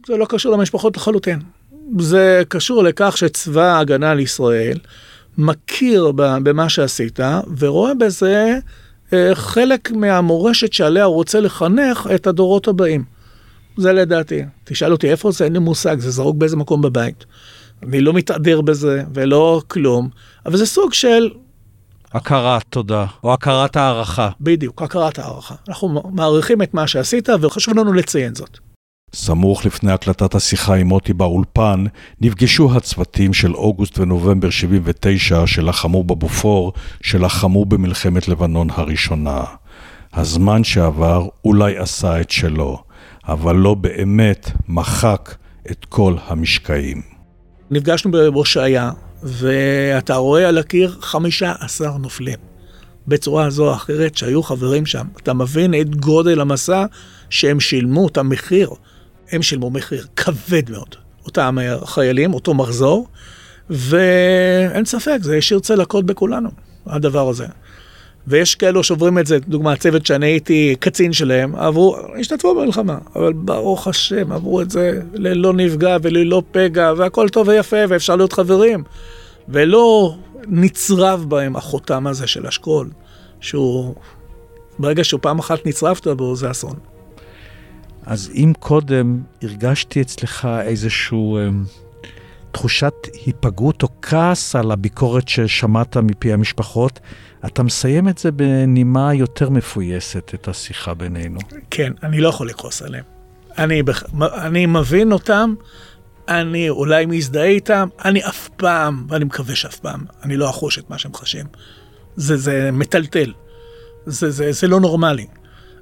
זה לא קשור למשפחות לחלוטין. זה קשור לכך שצבא ההגנה לישראל מכיר במה שעשית ורואה בזה אה, חלק מהמורשת שעליה הוא רוצה לחנך את הדורות הבאים. זה לדעתי. תשאל אותי איפה זה, אין לי מושג, זה זרוק באיזה מקום בבית. אני לא מתהדר בזה ולא כלום, אבל זה סוג של... הכרת תודה, או הכרת הערכה. בדיוק, הכרת הערכה. אנחנו מעריכים את מה שעשית וחשוב לנו לציין זאת. סמוך לפני הקלטת השיחה עם מוטי באולפן, נפגשו הצוותים של אוגוסט ונובמבר 79 שלחמו בבופור, שלחמו במלחמת לבנון הראשונה. הזמן שעבר אולי עשה את שלו, אבל לא באמת מחק את כל המשקעים. נפגשנו בהושעיה, ואתה רואה על הקיר 15 נופלים. בצורה זו או אחרת שהיו חברים שם. אתה מבין את גודל המסע שהם שילמו, את המחיר. הם שילמו מחיר כבד מאוד. אותם חיילים, אותו מחזור, ואין ספק, זה השאיר צלקות בכולנו, הדבר הזה. ויש כאלו שעוברים את זה, דוגמה, הצוות שאני הייתי קצין שלהם, עברו, השתתפו במלחמה, אבל ברוך השם, עברו את זה ללא נפגע וללא פגע, והכל טוב ויפה, ואפשר להיות חברים. ולא נצרב בהם החותם הזה של אשכול, שהוא, ברגע שהוא פעם אחת נצרבת בו, זה אסון. אז אם קודם הרגשתי אצלך איזשהו אה, תחושת היפגעות או כעס על הביקורת ששמעת מפי המשפחות, אתה מסיים את זה בנימה יותר מפויסת, את השיחה בינינו. כן, אני לא יכול לכעוס עליהם. אני, אני מבין אותם אני אולי מזדהה איתם, אני אף פעם, ואני מקווה שאף פעם, אני לא אחוש את מה שהם חשים. זה, זה מטלטל. זה, זה, זה לא נורמלי.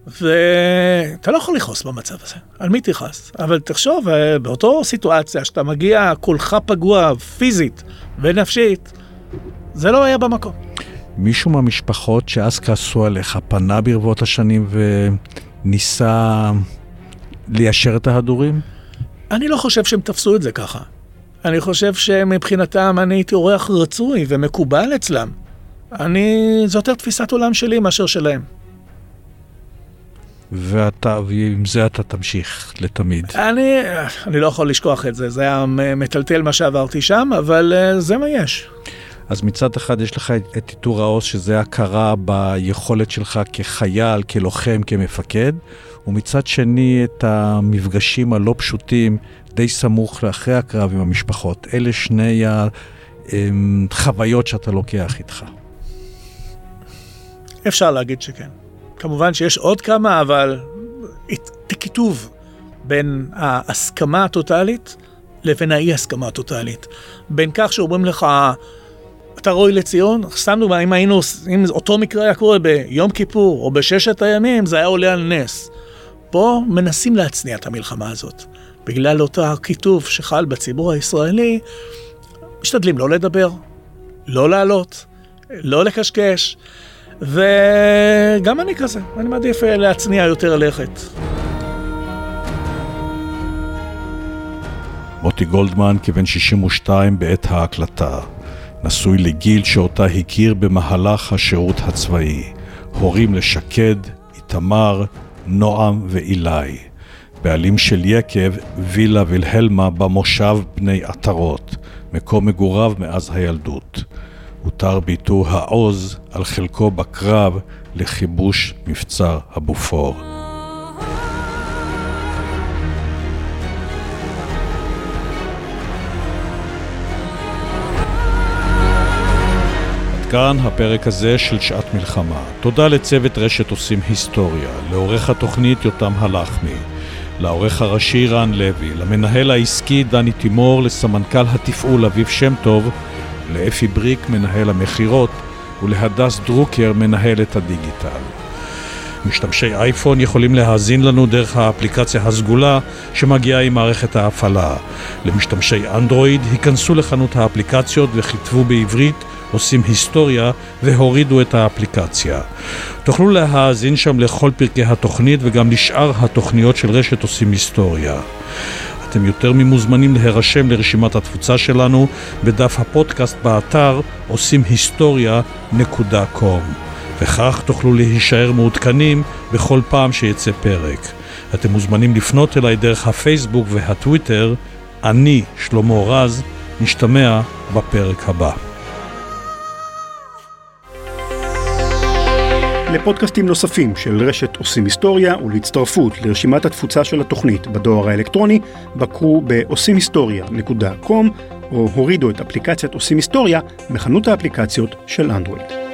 ואתה לא יכול לכעוס במצב הזה, על מי תכעס? אבל תחשוב, אה, באותו סיטואציה שאתה מגיע כולך פגוע פיזית ונפשית, זה לא היה במקום. מישהו מהמשפחות שאז כעסו עליך פנה ברבות השנים וניסה ליישר את ההדורים? אני לא חושב שהם תפסו את זה ככה. אני חושב שמבחינתם אני הייתי אורח רצוי ומקובל אצלם. אני, זו יותר תפיסת עולם שלי מאשר שלהם. ואתה, ועם זה אתה תמשיך לתמיד. אני, אני לא יכול לשכוח את זה, זה היה מטלטל מה שעברתי שם, אבל אה, זה מה יש. אז מצד אחד יש לך את עיטור העוז, שזה הכרה ביכולת שלך כחייל, כלוחם, כמפקד, ומצד שני את המפגשים הלא פשוטים, די סמוך לאחרי הקרב עם המשפחות. אלה שני החוויות שאתה לוקח איתך. אפשר להגיד שכן. כמובן שיש עוד כמה, אבל את הכיתוב בין ההסכמה הטוטאלית לבין האי הסכמה הטוטאלית. בין כך שאומרים לך, ראוי לציון, שמנו, אם היינו, אם אותו מקרה היה קורה ביום כיפור או בששת הימים, זה היה עולה על נס. פה מנסים להצניע את המלחמה הזאת. בגלל אותו הכיתוב שחל בציבור הישראלי, משתדלים לא לדבר, לא לעלות, לא לקשקש. וגם אני כזה, אני מעדיף אה, להצניע יותר לכת. מוטי גולדמן כבן 62 בעת ההקלטה, נשוי לגיל שאותה הכיר במהלך השירות הצבאי, הורים לשקד, איתמר, נועם ואילי, בעלים של יקב, וילה וילהלמה במושב בני עטרות, מקום מגוריו מאז הילדות. הותר ביטו העוז על חלקו בקרב לכיבוש מבצר הבופור. כאן הפרק הזה של שעת מלחמה. תודה לצוות רשת עושים היסטוריה, לעורך התוכנית יותם הלחמי, לעורך הראשי רן לוי, למנהל העסקי דני תימור, לסמנכ"ל התפעול אביב שם טוב, לאפי בריק, מנהל המכירות, ולהדס דרוקר, מנהלת הדיגיטל. משתמשי אייפון יכולים להאזין לנו דרך האפליקציה הסגולה שמגיעה עם מערכת ההפעלה. למשתמשי אנדרואיד, היכנסו לחנות האפליקציות וכתבו בעברית עושים היסטוריה והורידו את האפליקציה. תוכלו להאזין שם לכל פרקי התוכנית וגם לשאר התוכניות של רשת עושים היסטוריה. אתם יותר ממוזמנים להירשם לרשימת התפוצה שלנו בדף הפודקאסט באתר עושים היסטוריה.com וכך תוכלו להישאר מעודכנים בכל פעם שיצא פרק. אתם מוזמנים לפנות אליי דרך הפייסבוק והטוויטר. אני, שלמה רז, נשתמע בפרק הבא. לפודקאסטים נוספים של רשת עושים היסטוריה ולהצטרפות לרשימת התפוצה של התוכנית בדואר האלקטרוני, בקרו ב-עושים-היסטוריה.com או הורידו את אפליקציית עושים היסטוריה בחנות האפליקציות של אנדרואיד.